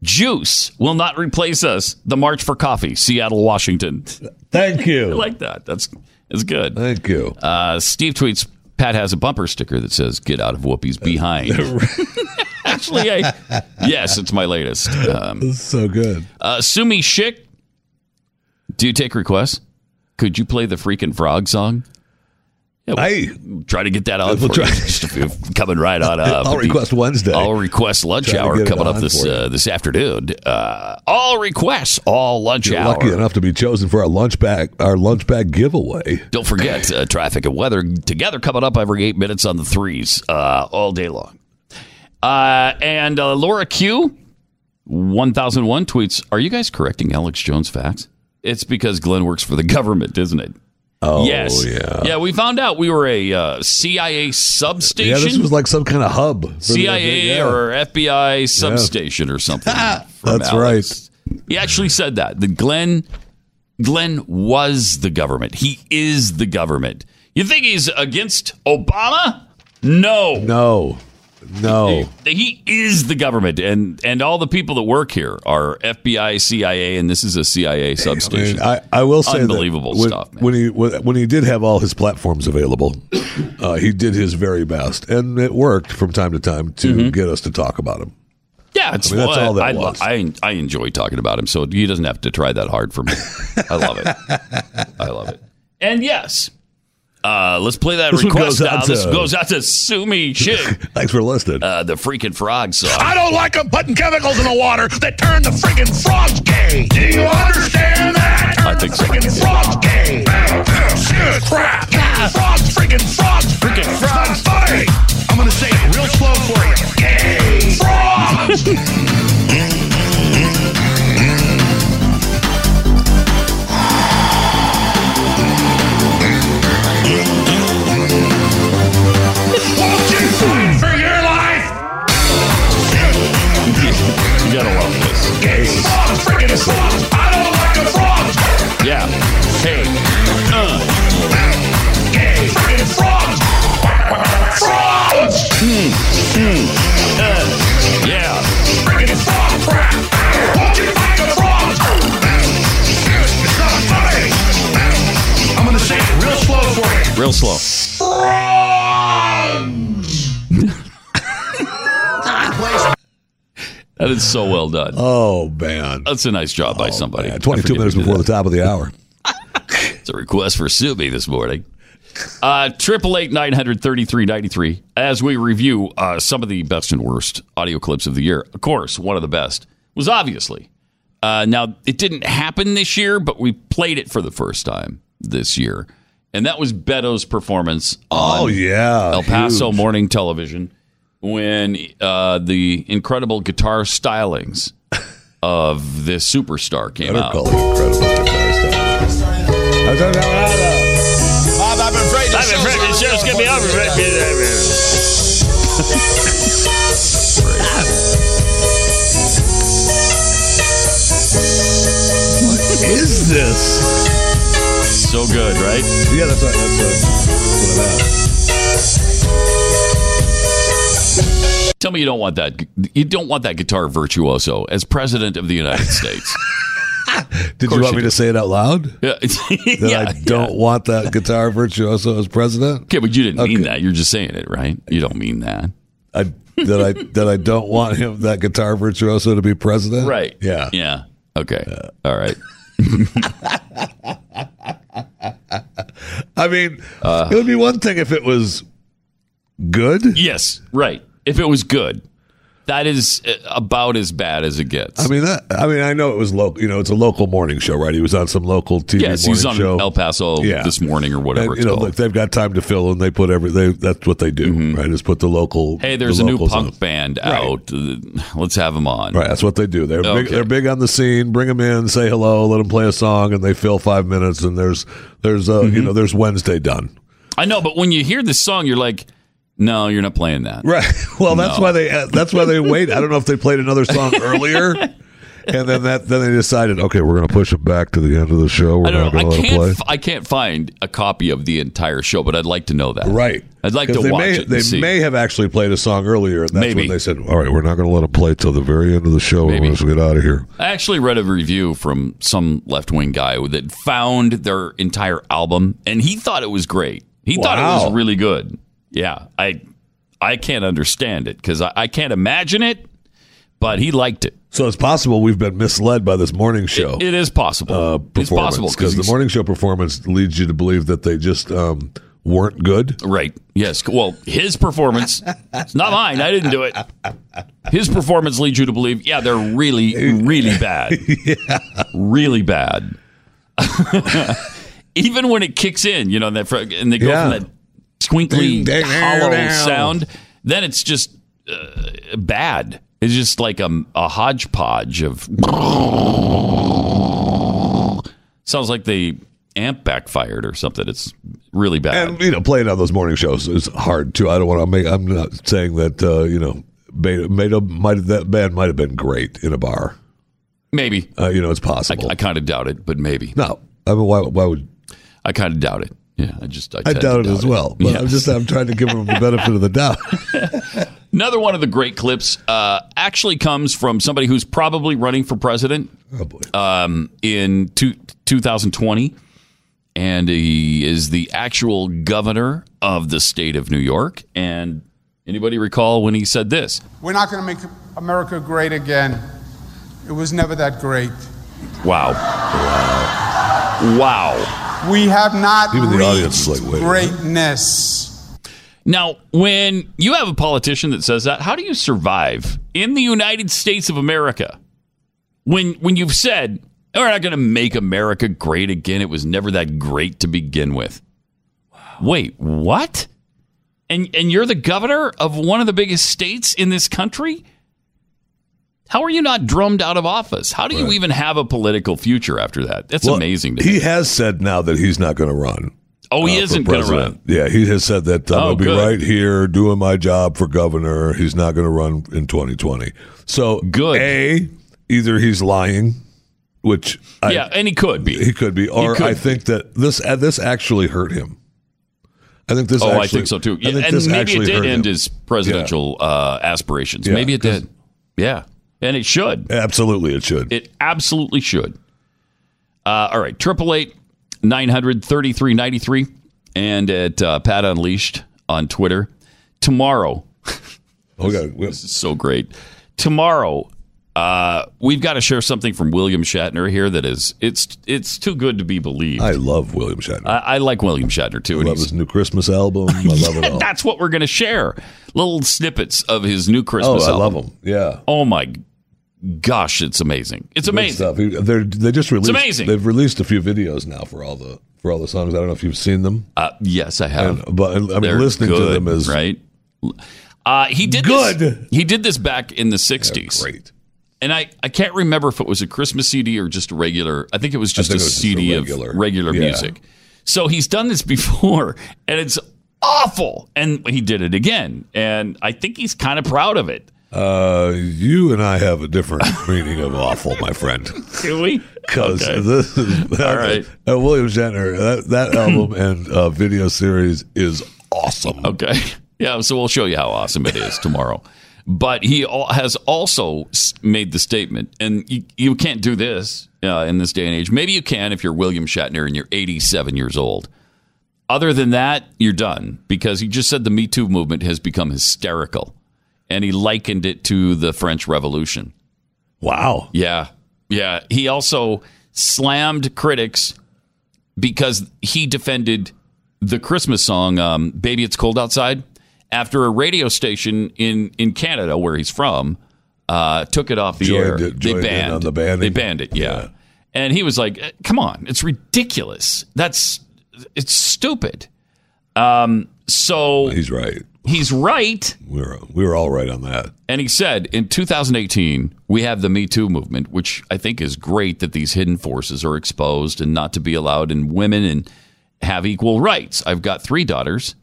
Juice will not replace us. The March for Coffee, Seattle, Washington. Thank you. I like that. That's that's good. Thank you. Uh, Steve tweets. Pat has a bumper sticker that says "Get out of Whoopi's behind." Actually, I yes, it's my latest. Um, so good. uh, Sumi Shik, do you take requests? Could you play the freaking frog song? Yeah, we'll try to get that on We'll for try- you. Just if you're coming right on up. I'll request Wednesday. I'll request lunch hour coming up this uh, this afternoon. Uh, all requests, all lunch You're hour. lucky enough to be chosen for our lunch bag, our lunch bag giveaway. Don't forget uh, traffic and weather together coming up every eight minutes on the threes uh, all day long. Uh, and uh, Laura Q, 1001 tweets Are you guys correcting Alex Jones facts? It's because Glenn works for the government, isn't it? Oh, yes. yeah. Yeah, we found out we were a uh, CIA substation. Yeah, this was like some kind of hub. for the- CIA yeah. or FBI substation or something. That's Alex. He actually said that. The Glenn Glenn was the government. He is the government. You think he's against Obama? No. No. No. He is the government and and all the people that work here are FBI, CIA and this is a CIA substation. I, I will say that unbelievable when, stuff. When he when he did have all his platforms available, uh, he did his very best, and it worked from time to time to Mm-hmm. get us to talk about him. Yeah, it's I mean, that's well, all that I, was. I I enjoy talking about him, so he doesn't have to try that hard for me. I love it. I love it. And yes, uh, let's play that This request goes out now. This goes out to Sumi Shig, Thanks for listening. uh, the freaking frog song. I don't like them putting chemicals in the water that turn the friggin' frogs gay. Do you understand that? I think so. Friggin' frogs gay. Shit, crap. Frogs, friggin' frogs. Friggin' frogs. It's not funny. I'm gonna say it real slow for you. Gay frogs. love this. Gay frogs, friggin' That is so well done. Oh man, That's a nice job by somebody. Man, 22 minutes before that. the top of the hour. It's a request for Sumi this morning. Uh, Triple eight nine hundred thirty three ninety three. As we review uh, some of the best and worst audio clips of the year, of course, one of the best was obviously. Uh, now it didn't happen this year, but we played it for the first time this year, and that was Beto's performance on Oh yeah, El Paso huge. Morning Television when uh, the incredible guitar stylings of this superstar came Better out. call it incredible guitar style. I don't know how to- Bob, I'm afraid I'm afraid the show's gonna be over. What is this? So good, right? Yeah, that's what, that's what, that's what I'm at. Tell me you don't want that. You don't want that guitar virtuoso as president of the United States. Did you want you me do. to say it out loud? Yeah, That yeah, I don't want that guitar virtuoso as president? Okay, but you didn't mean that. You're just saying it, right? You don't mean that, I, that I that I don't want him that guitar virtuoso to be president? right? Yeah. Yeah. Okay. All right. I mean, Uh. it would be one thing if it was good. Yes. Right. If it was good, That is uh, about as bad as it gets. I mean that. I mean, I know it was local. You know, it's a local morning show, right? He was on some local TV yes, morning he's on show. El Paso Yeah. this morning or whatever And, it's you know, called. look, they've got time to fill, and they put every. They that's what they do, right? Is put the local. hey, there's the a new punk on. band out. Uh, Let's have them on. Right, that's what they do. They're big, they're big on the scene. Bring them in, say hello, let them play a song, and they fill five minutes. And there's there's uh Mm-hmm. you know there's Wednesday done. I know, but when you hear this song, you're like, no, you're not playing that. Right. Well, that's No. why they uh, that's why they wait. I don't know if they played another song earlier, and then that then they decided, okay, we're going to push it back to the end of the show. We're I don't not know. going I to let it play. can't. f- I can't find a copy of the entire show, but I'd like to know that. Right. I'd like to they watch may, it. They see. may have actually played a song earlier, and that's Maybe. when they said, "All right, we're not going to let it play till the very end of the show. Maybe. We're going to get out of here." I actually read a review from some left wing guy that found their entire album, and he thought it was great. He thought it was really good. Yeah, I I can't understand it because I, I can't imagine it, but he liked it. So it's possible we've been misled by this morning show. It is possible. uh, it's possible because the morning show performance leads you to believe that they just um, weren't good. Right. Yes. Well, his performance, it's not mine. I didn't do it. His performance leads you to believe, yeah, they're really, really bad. Really bad. Even when it kicks in, you know, and they go Yeah. from that twinkly, hollow sound, then it's just uh, bad. It's just like a, a hodgepodge of. Sounds like the amp backfired or something. It's really bad. And you know, playing on those morning shows is hard too. I don't want to make. I'm not saying that uh, you know, Beto, Beto might that band might have been great in a bar. Maybe. Uh, you know, it's possible. I, I kind of doubt it, but maybe. no, I mean, why? Why would I kind of doubt it. Yeah, I just I, I tend to doubt it as well? But I'm just I'm trying to give him the benefit of the doubt. Another one of the great clips uh, actually comes from somebody who's probably running for president Oh boy. um, in two, 2020. And he is the actual governor of the state of New York. And anybody recall when he said this? We're not going to make America great again. It was never that great. Wow. Wow. Wow. We have not Even the reached audience is like, wait, what? greatness. Now, when you have a politician that says that, how do you survive in the United States of America? When when you've said, "We're not going to make America great again. It was never that great to begin with." Wait, what? And and you're the governor of one of the biggest states in this country? How are you not drummed out of office? How do you even have a political future after that? That's Well, amazing to me. He has said now that he's not going to run. Oh, he uh, isn't gonna run. Yeah, he has said that I'm Oh, going to be good. right here doing my job for governor. He's not going to run in 2020. So, Good. A, either he's lying, which I, yeah, and he could be. he could be, or could I think that this uh, this actually hurt him. I think this. oh, actually, I think so too. I think and maybe it did end him. his presidential uh, aspirations. Yeah, maybe it did. Yeah, and it should. Absolutely, it should. It absolutely should. Uh, all right, triple eight nine hundred thirty three ninety three, and at uh, Pat Unleashed on Twitter tomorrow. Oh, we this is so great. Tomorrow, uh, we've got to share something from William Shatner here that is it's it's too good to be believed. I love William Shatner. I, I like William Shatner too. I love his new Christmas album. I love it all. That's what we're going to share. Little snippets of his new Christmas. Oh, I album. love him. Yeah. Oh my gosh, it's amazing. It's Good amazing. stuff. They're, they just released. amazing. They've released a few videos now for all the for all the songs. I don't know if you've seen them. Uh, yes, I have. And- but I mean, They're listening to them is right. Uh, he did Good. This, he did this back in the '60s. great. And I, I can't remember if it was a Christmas CD or just a regular. I think it was just a was just CD regular. of regular Yeah. music. So he's done this before, and it's awful. And he did it again, and I think he's kind of proud of it. Uh, you and I have a different meaning of awful, my friend. Do we? Because Okay. this is All right. uh, William Shatner. That, that album and uh, video series is awesome. Okay. Yeah, so we'll show you how awesome it is tomorrow. But he has also made the statement, and you, you can't do this uh, in this day and age. Maybe you can if you're William Shatner and you're 87 years old. Other than that, you're done because he just said the Me Too movement has become hysterical, and he likened it to the French Revolution. Wow. Yeah. Yeah. He also slammed critics because he defended the Christmas song, um, Baby It's Cold Outside, after a radio station in in Canada where he's from uh, took it off the Joined air. it- they banned the? They banned it. Yeah. And he was like, "Eh, "Come on, it's ridiculous. That's it's stupid." Um. So he's right. He's right. We were we were all right on that. And he said in 2018, we have the Me Too movement, which I think is great that these hidden forces are exposed and not to be allowed in women and have equal rights. I've got three daughters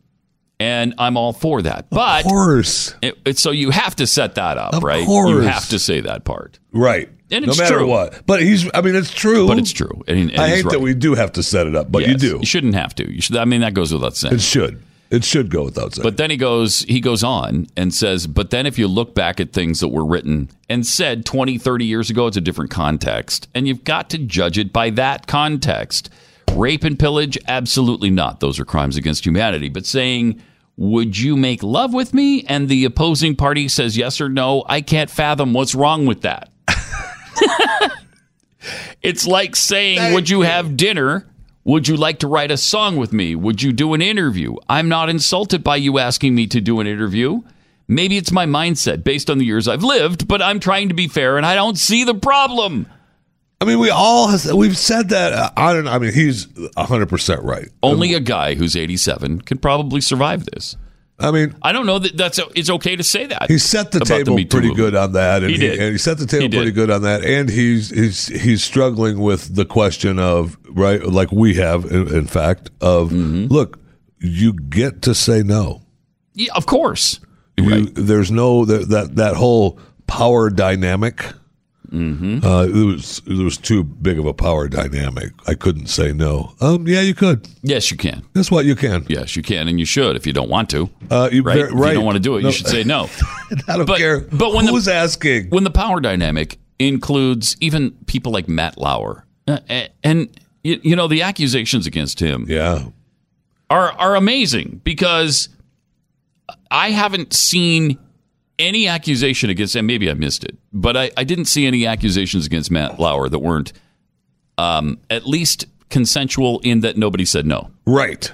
and I'm all for that. But of course. It, it- so you have to set that up, Of right? You have to say that part. Right. And no matter true. what. But he's I mean it's true. But it's true. And, and I hate that we do have to set it up, but you do. You shouldn't have to. You should I mean that goes without saying. It should. It should go without saying. But then he goes he goes on and says, but then if you look back at things that were written and said 20, 30 years ago, it's a different context. And you've got to judge it by that context. Rape and pillage, absolutely not. Those are crimes against humanity. But saying, would you make love with me? And the opposing party says yes or no, I can't fathom what's wrong with that. it's like saying, would you have dinner? Would you like to write a song with me? Would you do an interview? I'm not insulted by you asking me to do an interview. Maybe it's my mindset based on the years I've lived, but I'm trying to be fair and I don't see the problem. I mean, we all has, we've said that. uh, I don't. know. I mean, he's hundred percent right. Only a guy who's 87 can probably survive this. I mean, I don't know that that's it's okay to say that. He set the table Too pretty movement. good on that, and He did. and he set the table pretty good on that, and he's he's he's struggling with the question of right, like we have, in, in fact, of Mm-hmm. look, you get to say no. Yeah, of course. You, There's no that that that whole power dynamic. Mm-hmm. Uh, it was it was too big of a power dynamic. I couldn't say no. Um, yeah, you could. Yes, you can. That's what you can. Yes, you can, and you should if you don't want to. Uh, you, right? ver- If you don't want to do it, No. you should say no. I don't but, care. But when Who's the, asking? When the power dynamic includes even people like Matt Lauer, uh, and you, you know the accusations against him, yeah, are are amazing because I haven't seen any accusation against, him. maybe I missed it, but I, I didn't see any accusations against Matt Lauer that weren't um, at least consensual in that nobody said no. Right.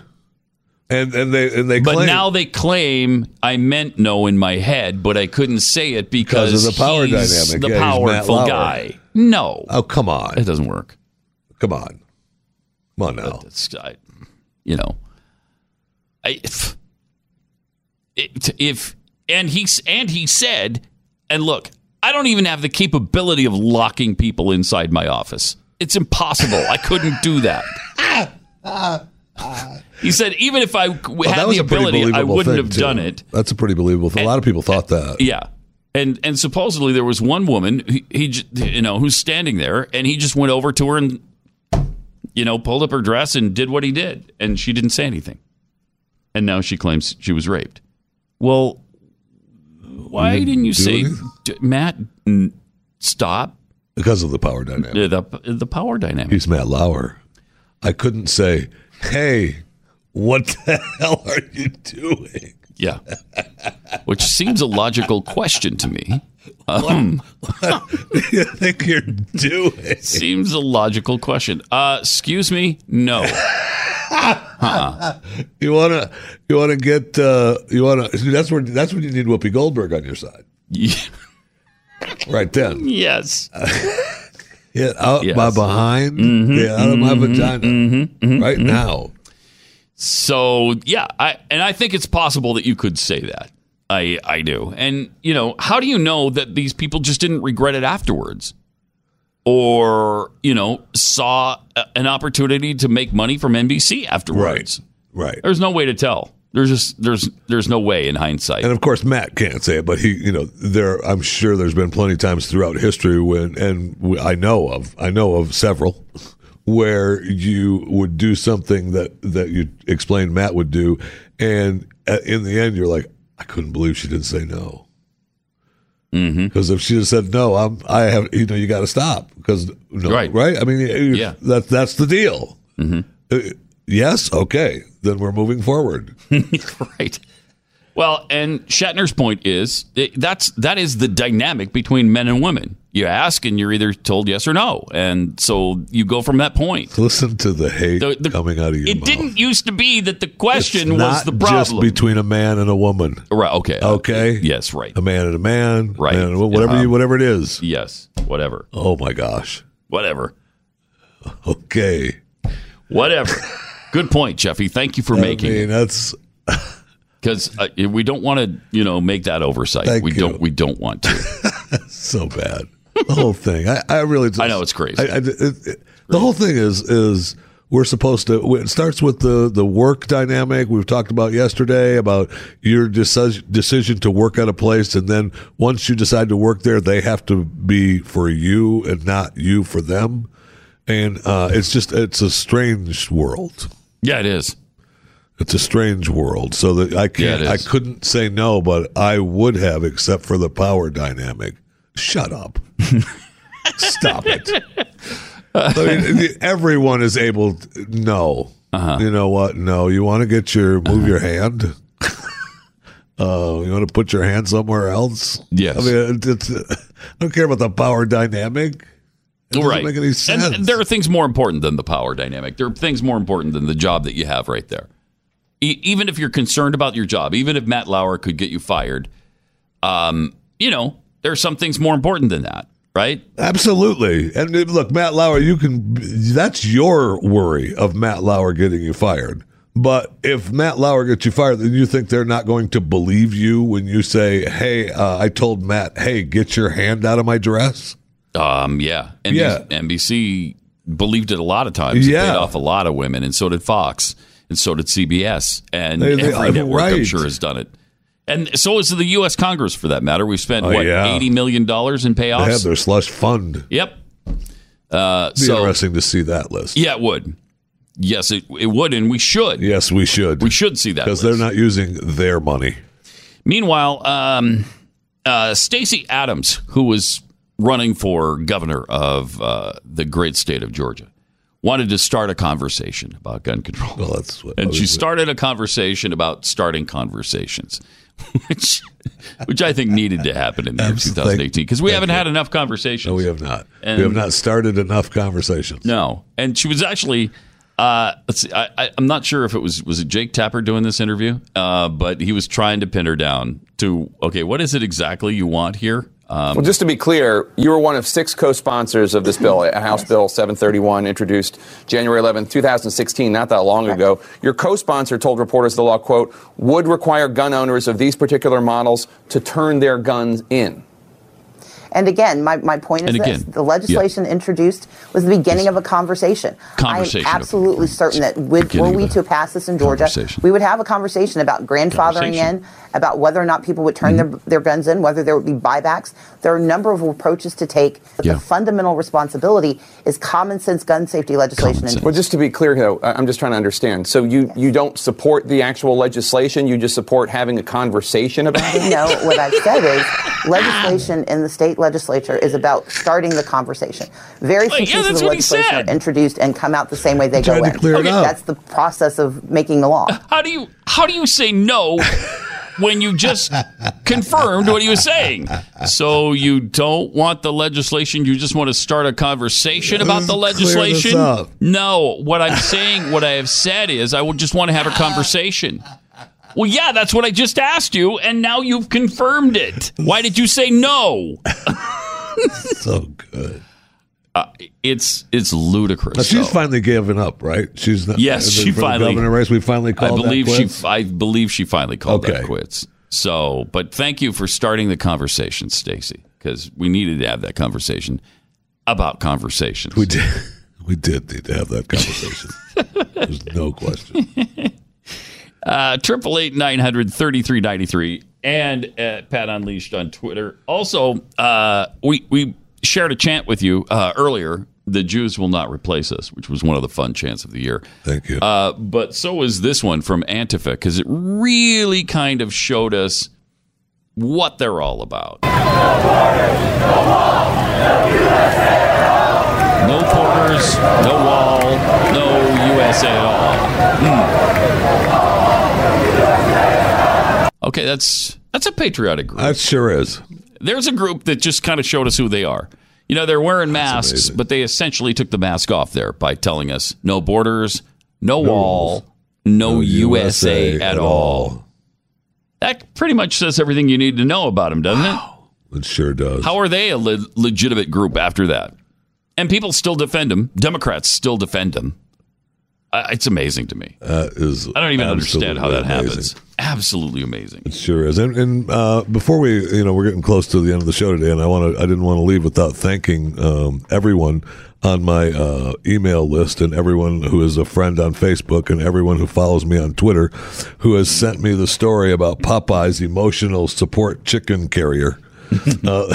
And and they and they But claim now they claim I meant no in my head, but I couldn't say it because, of the power he's dynamic. The Yeah, powerful guy. No, Oh, come on. it doesn't work. Come on. Come on now. I, you know, I, if, if and he and he said, and look, I don't even have the capability of locking people inside my office. It's impossible. I couldn't do that. He said, even if I had the ability, I wouldn't have too. done it. That's a pretty believable thing. A lot of people thought that. Yeah. And and supposedly there was one woman he, he you know who's standing there and he just went over to her and you know pulled up her dress and did what he did and she didn't say anything. And now she claims she was raped. Well, why didn't you say anything? "D- Matt n- stop Because of the power dynamic. the the, the power dynamic. He's Matt Lauer. I couldn't say, hey, what the hell are you doing? Yeah. Which seems a logical question to me. Um, What do you think you're doing? Seems a logical question. Uh, excuse me? No. Uh-uh. You wanna you wanna get uh, you wanna that's where that's when you need Whoopi Goldberg on your side. Right then. Yes. Get out Yes. my behind. Mhm, Get out of my mhm, vagina. mhm, mhm, right mhm. now. So yeah, I and I think it's possible that you could say that. I I do. And you know, how do you know that these people just didn't regret it afterwards? Or, you know, saw a- an opportunity to make money from NBC afterwards. Right. Right. There's no way to tell. There's just there's there's no way in hindsight. And of course, Matt can't say it, but he, you know, there. I'm sure there's been plenty of times throughout history when, and I know of, I know of several where you would do something that that you explained Matt would do, and in the end, you're like, I couldn't believe she didn't say no. Mm-hmm. Because if she had said no, I'm, I have, you know, you got to stop because no, Right. right? I mean, Yeah. that that's the deal. Mm-hmm. Uh, yes, okay, then we're moving forward. right. Well, and Shatner's point is it, that's that is the dynamic between men and women. You ask, and you're either told yes or no, and so you go from that point. Listen to the hate The- the- coming out of your It mouth. didn't used to be that the question It's was the just between a man and a woman. right? Okay. Uh, okay. yes. Right. A man and a man. Right. man a whatever you, um, whatever it is. Yes. Whatever. Oh my gosh. Whatever. Okay. Whatever. Good point, Jeffy. Thank you for I making mean, it that's because uh, we don't want to, you know, make that oversight. Thank we you. don't. We don't want to. so bad. The whole thing. I, I really. Just, I know it's crazy. I, I- it- it- the whole thing is is we're supposed to. It starts with the the work dynamic we've talked about yesterday about your deci- decision to work at a place, and then once you decide to work there, they have to be for you and not you for them. And uh, it's just it's a strange world. Yeah, it is. It's a strange world. So that I can't. Yeah, I couldn't say no, but I would have, except for the power dynamic. Shut up. Stop it. I mean, everyone is able. To, no. Uh-huh. You know what? No. You want to get your move your hand. Uh, you want to put your hand somewhere else? Yes. I mean, it's, I don't care about the power dynamic. Doesn't right. make any sense. And there are things more important than the power dynamic. There are things more important than the job that you have right there. E- even if you're concerned about your job, even if Matt Lauer could get you fired, um, you know, there are some things more important than that, right? Absolutely. And uh, look, Matt Lauer, you can, that's your worry of Matt Lauer getting you fired. But if Matt Lauer gets you fired, then you think they're not going to believe you when you say, hey, uh, I told Matt, hey, get your hand out of my dress? Um, yeah. NBC, Yeah. NBC believed it a lot of times. It Yeah. paid off a lot of women, and so did Fox, and so did CBS, and They- they- every network I'm sure has done it. And so is the U.S. Congress, for that matter. We've spent Oh, what yeah. eighty million dollars in payoffs? They have their slush fund. Yep. Uh, Be so interesting to see that list. yeah, it would. Yes, it, it would, and we should. Yes, we should. We should see that Because they're not using their money. Meanwhile, um, uh, Stacey Adams, who was running for governor of uh, the great state of Georgia, wanted to start a conversation about gun control. Well, that's what. and she started a conversation about starting conversations, which, which I think needed to happen in the year 2018 because we haven't had enough conversations. No, we have not. And- we have not started enough conversations. No, and she was actually. Uh, let's see. I, I'm not sure if it was was it Jake Tapper doing this interview, uh, but he was trying to pin her down to okay, what is it exactly you want here? Um, Well, just to be clear, you were one of six co-sponsors of this bill, House Bill 731, introduced January 11, 2016, not that long ago. Your co-sponsor told reporters the law, quote, would require gun owners of these particular models to turn their guns in. And again, my, my point is And this. The legislation introduced was the beginning of a conversation. Conversation I am of- absolutely certain that with, were we to pass this in Georgia, we would have a conversation about grandfathering Conversation. in, about whether or not people would turn Mm-hmm. their, their guns in, whether there would be buybacks. There are a number of approaches to take, but Yeah. the fundamental responsibility is common sense gun safety legislation. in Well, just to be clear, though, I- I'm just trying to understand. So you, you don't support the actual legislation, you just support having a conversation about it? no, what I've said is legislation in the state legislature is about starting the conversation. Very few Well, yeah, pieces that's of legislation are introduced and come out the same way they go to in. clear it up. That's the process of making the law. how do you how do you say no when you just confirmed what he was saying? So you don't want the legislation, you just want to start a conversation about the Let's clear this legislation? No, what I'm saying, what I have said is I would just want to have a conversation. Well, yeah, that's what I just asked you, and now you've confirmed it. Why did you say no? so good. Uh, it's it's ludicrous. Now, she's though. finally given up, right? She's not, Yes, for she finally. governor race. We finally I believe that she. I believe she finally called that Okay. quits. So, but thank you for starting the conversation, Stacey, because we needed to have that conversation about conversations. We did. We did need to have that conversation. There's no question. Uh, Triple eight nine hundred thirty three ninety three and at Pat Unleashed on Twitter. Also, uh, we we shared a chant with you uh, earlier. The Jews will not replace us, which was one of the fun chants of the year. Thank you. Uh, but so is this one from Antifa because it really kind of showed us what they're all about. No borders, no wall, no USA at all. Hmm. Okay, that's that's a patriotic group. That sure is. There's a group that just kind of showed us who they are. You know, they're wearing masks, but they essentially took the mask off there by telling us no borders, no, wall, no, USA, at all. That pretty much says everything you need to know about them, doesn't it? It sure does. How are they a le- legitimate group after that? And people still defend them. Democrats still defend them. Uh, it's amazing to me. That is I don't even understand how that absolutely happens. Absolutely amazing. It sure is. And, and uh, before we, you know, we're getting close to the end of the show today, and I want to, I didn't want to leave without thanking um, everyone on my uh, email list and everyone who is a friend on Facebook and everyone who follows me on Twitter, who has sent me the story about Popeyes emotional support chicken carrier. uh,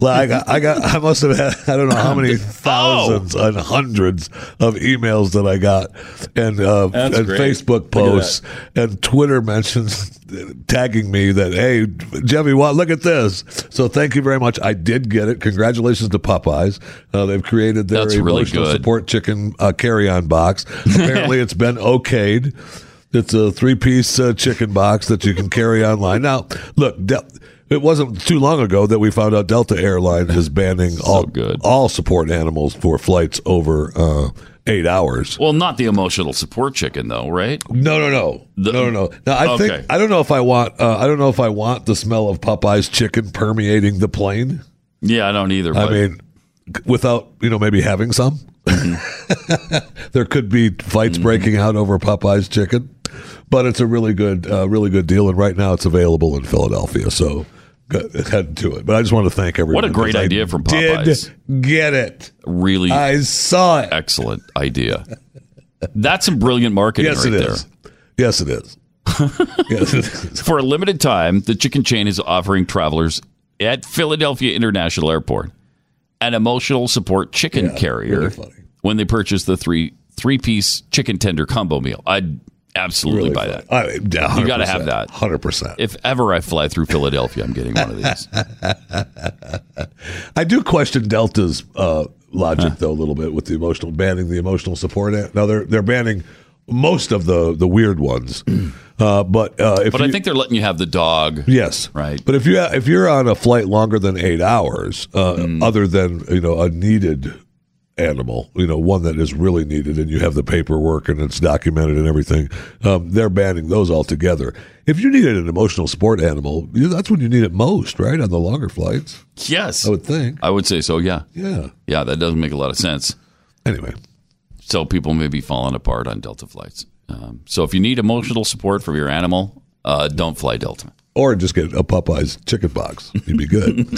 like I got, I got, I must have had, I don't know how many thousands and hundreds of emails that I got, and uh, and great. Facebook posts and Twitter mentions tagging me that hey Jeffy, what? Look at this. So thank you very much. I did get it. Congratulations to Popeyes. Uh, they've created their That's emotional good. support chicken uh, carry-on box. Apparently, it's been okayed. It's a three-piece uh, chicken box that you can carry online. Now, look. Del- it wasn't too long ago that we found out Delta Airline is banning all all support animals for flights over uh, eight hours. Well, not the emotional support chicken, though, right? No, no, no, no, no, no. Now, I Okay. think I don't know if I want. Uh, I don't know if I want the smell of Popeyes chicken permeating the plane. Yeah, I don't either. I mean, without you know maybe having some. there could be fights breaking out over Popeyes chicken, but it's a really good, uh, really good deal, and right now it's available in Philadelphia. So head to it. But I just want to thank everyone. What a great because I idea from Popeyes. Did get it? Really, I saw it. Excellent idea. That's some brilliant marketing Yes, right it there. Yes, it is. yes, it is. For a limited time, the chicken chain is offering travelers at Philadelphia International Airport an emotional support chicken carrier really when they purchase the three three piece chicken tender combo meal. I'd absolutely Really buy funny. that. I- yeah, you got to have that. Hundred percent. If ever I fly through Philadelphia, I'm getting one of these. I do question Delta's uh, logic though a little bit with the emotional banning the emotional support. Now they're they're banning most of the the weird ones, uh, but uh, if but I you- think they're letting you have the dog. Yes, right. But if you if you're on a flight longer than eight hours, uh, Mm. other than you know a needed animal, you know one that is really needed, and you have the paperwork and it's documented and everything, um, they're banning those altogether. If you needed an emotional support animal, that's when you need it most, right? On the longer flights, Yes, I would think. I would say so. Yeah, Yeah. yeah. That doesn't make a lot of sense. Anyway, so people may be falling apart on Delta flights. Um, so if you need emotional support from your animal, uh, don't fly Delta. Or just get a Popeyes chicken box. You'd be good.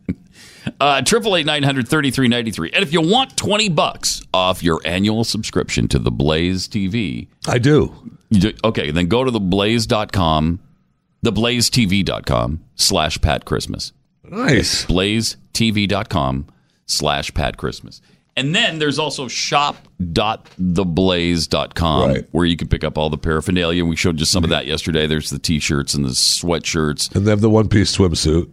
Uh, Triple eight nine hundred thirty three ninety three. And if you want twenty bucks off your annual subscription to the Blaze TV, I do. Do okay, then go to the blaze.com, theblazetv.com slash Pat Christmas. Nice. blazetv.com slash Pat Christmas. And then there's also shop.theblaze.com Right. where you can pick up all the paraphernalia. We showed you some of that yesterday. There's the t-shirts and the sweatshirts. And they have the one piece swimsuit.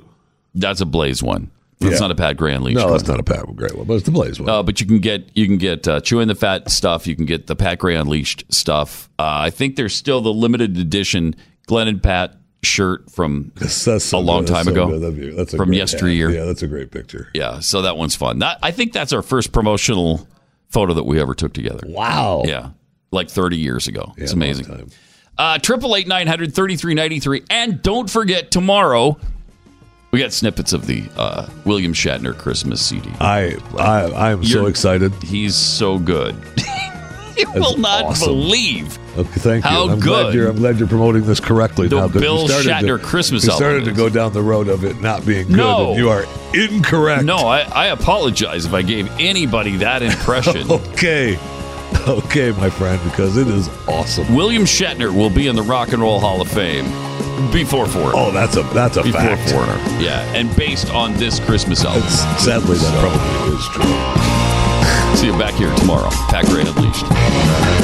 That's a Blaze one. That's Yeah. not a Pat Gray Unleashed No, one. that's not a Pat Gray one, but it's the Blaze one. Uh, but you can get you can get uh, chewing the fat stuff. You can get the Pat Gray Unleashed stuff. Uh, I think there's still the limited edition Glenn and Pat shirt from a long good. time so ago. good. That'd be- that's from great yesteryear. Yeah, that's a great picture. Yeah, so that one's fun. That I think that's our first promotional photo that we ever took together. Wow. Yeah, like 30 years ago. it's amazing. Uh, Triple eight nine hundred thirty three ninety three, and don't forget tomorrow. We got snippets of the uh, William Shatner Christmas CD. I I I am so You're- excited. He's so good. you will not awesome. believe Okay, thank you. How I'm good. glad you're I'm glad you're promoting this correctly The now. Bill Shatner to, Christmas You started album to go down the road of it not being good. No. you are incorrect. No, I, I apologize if I gave anybody that impression. Okay. Okay, my friend, because it is awesome. William Shatner will be in the Rock and Roll Hall of Fame before Foreigner. Oh, that's a that's a before fact. Foreigner. Yeah, and based on this Christmas album. Sadly, that probably is true. See you back here tomorrow. Pat Gray Unleashed.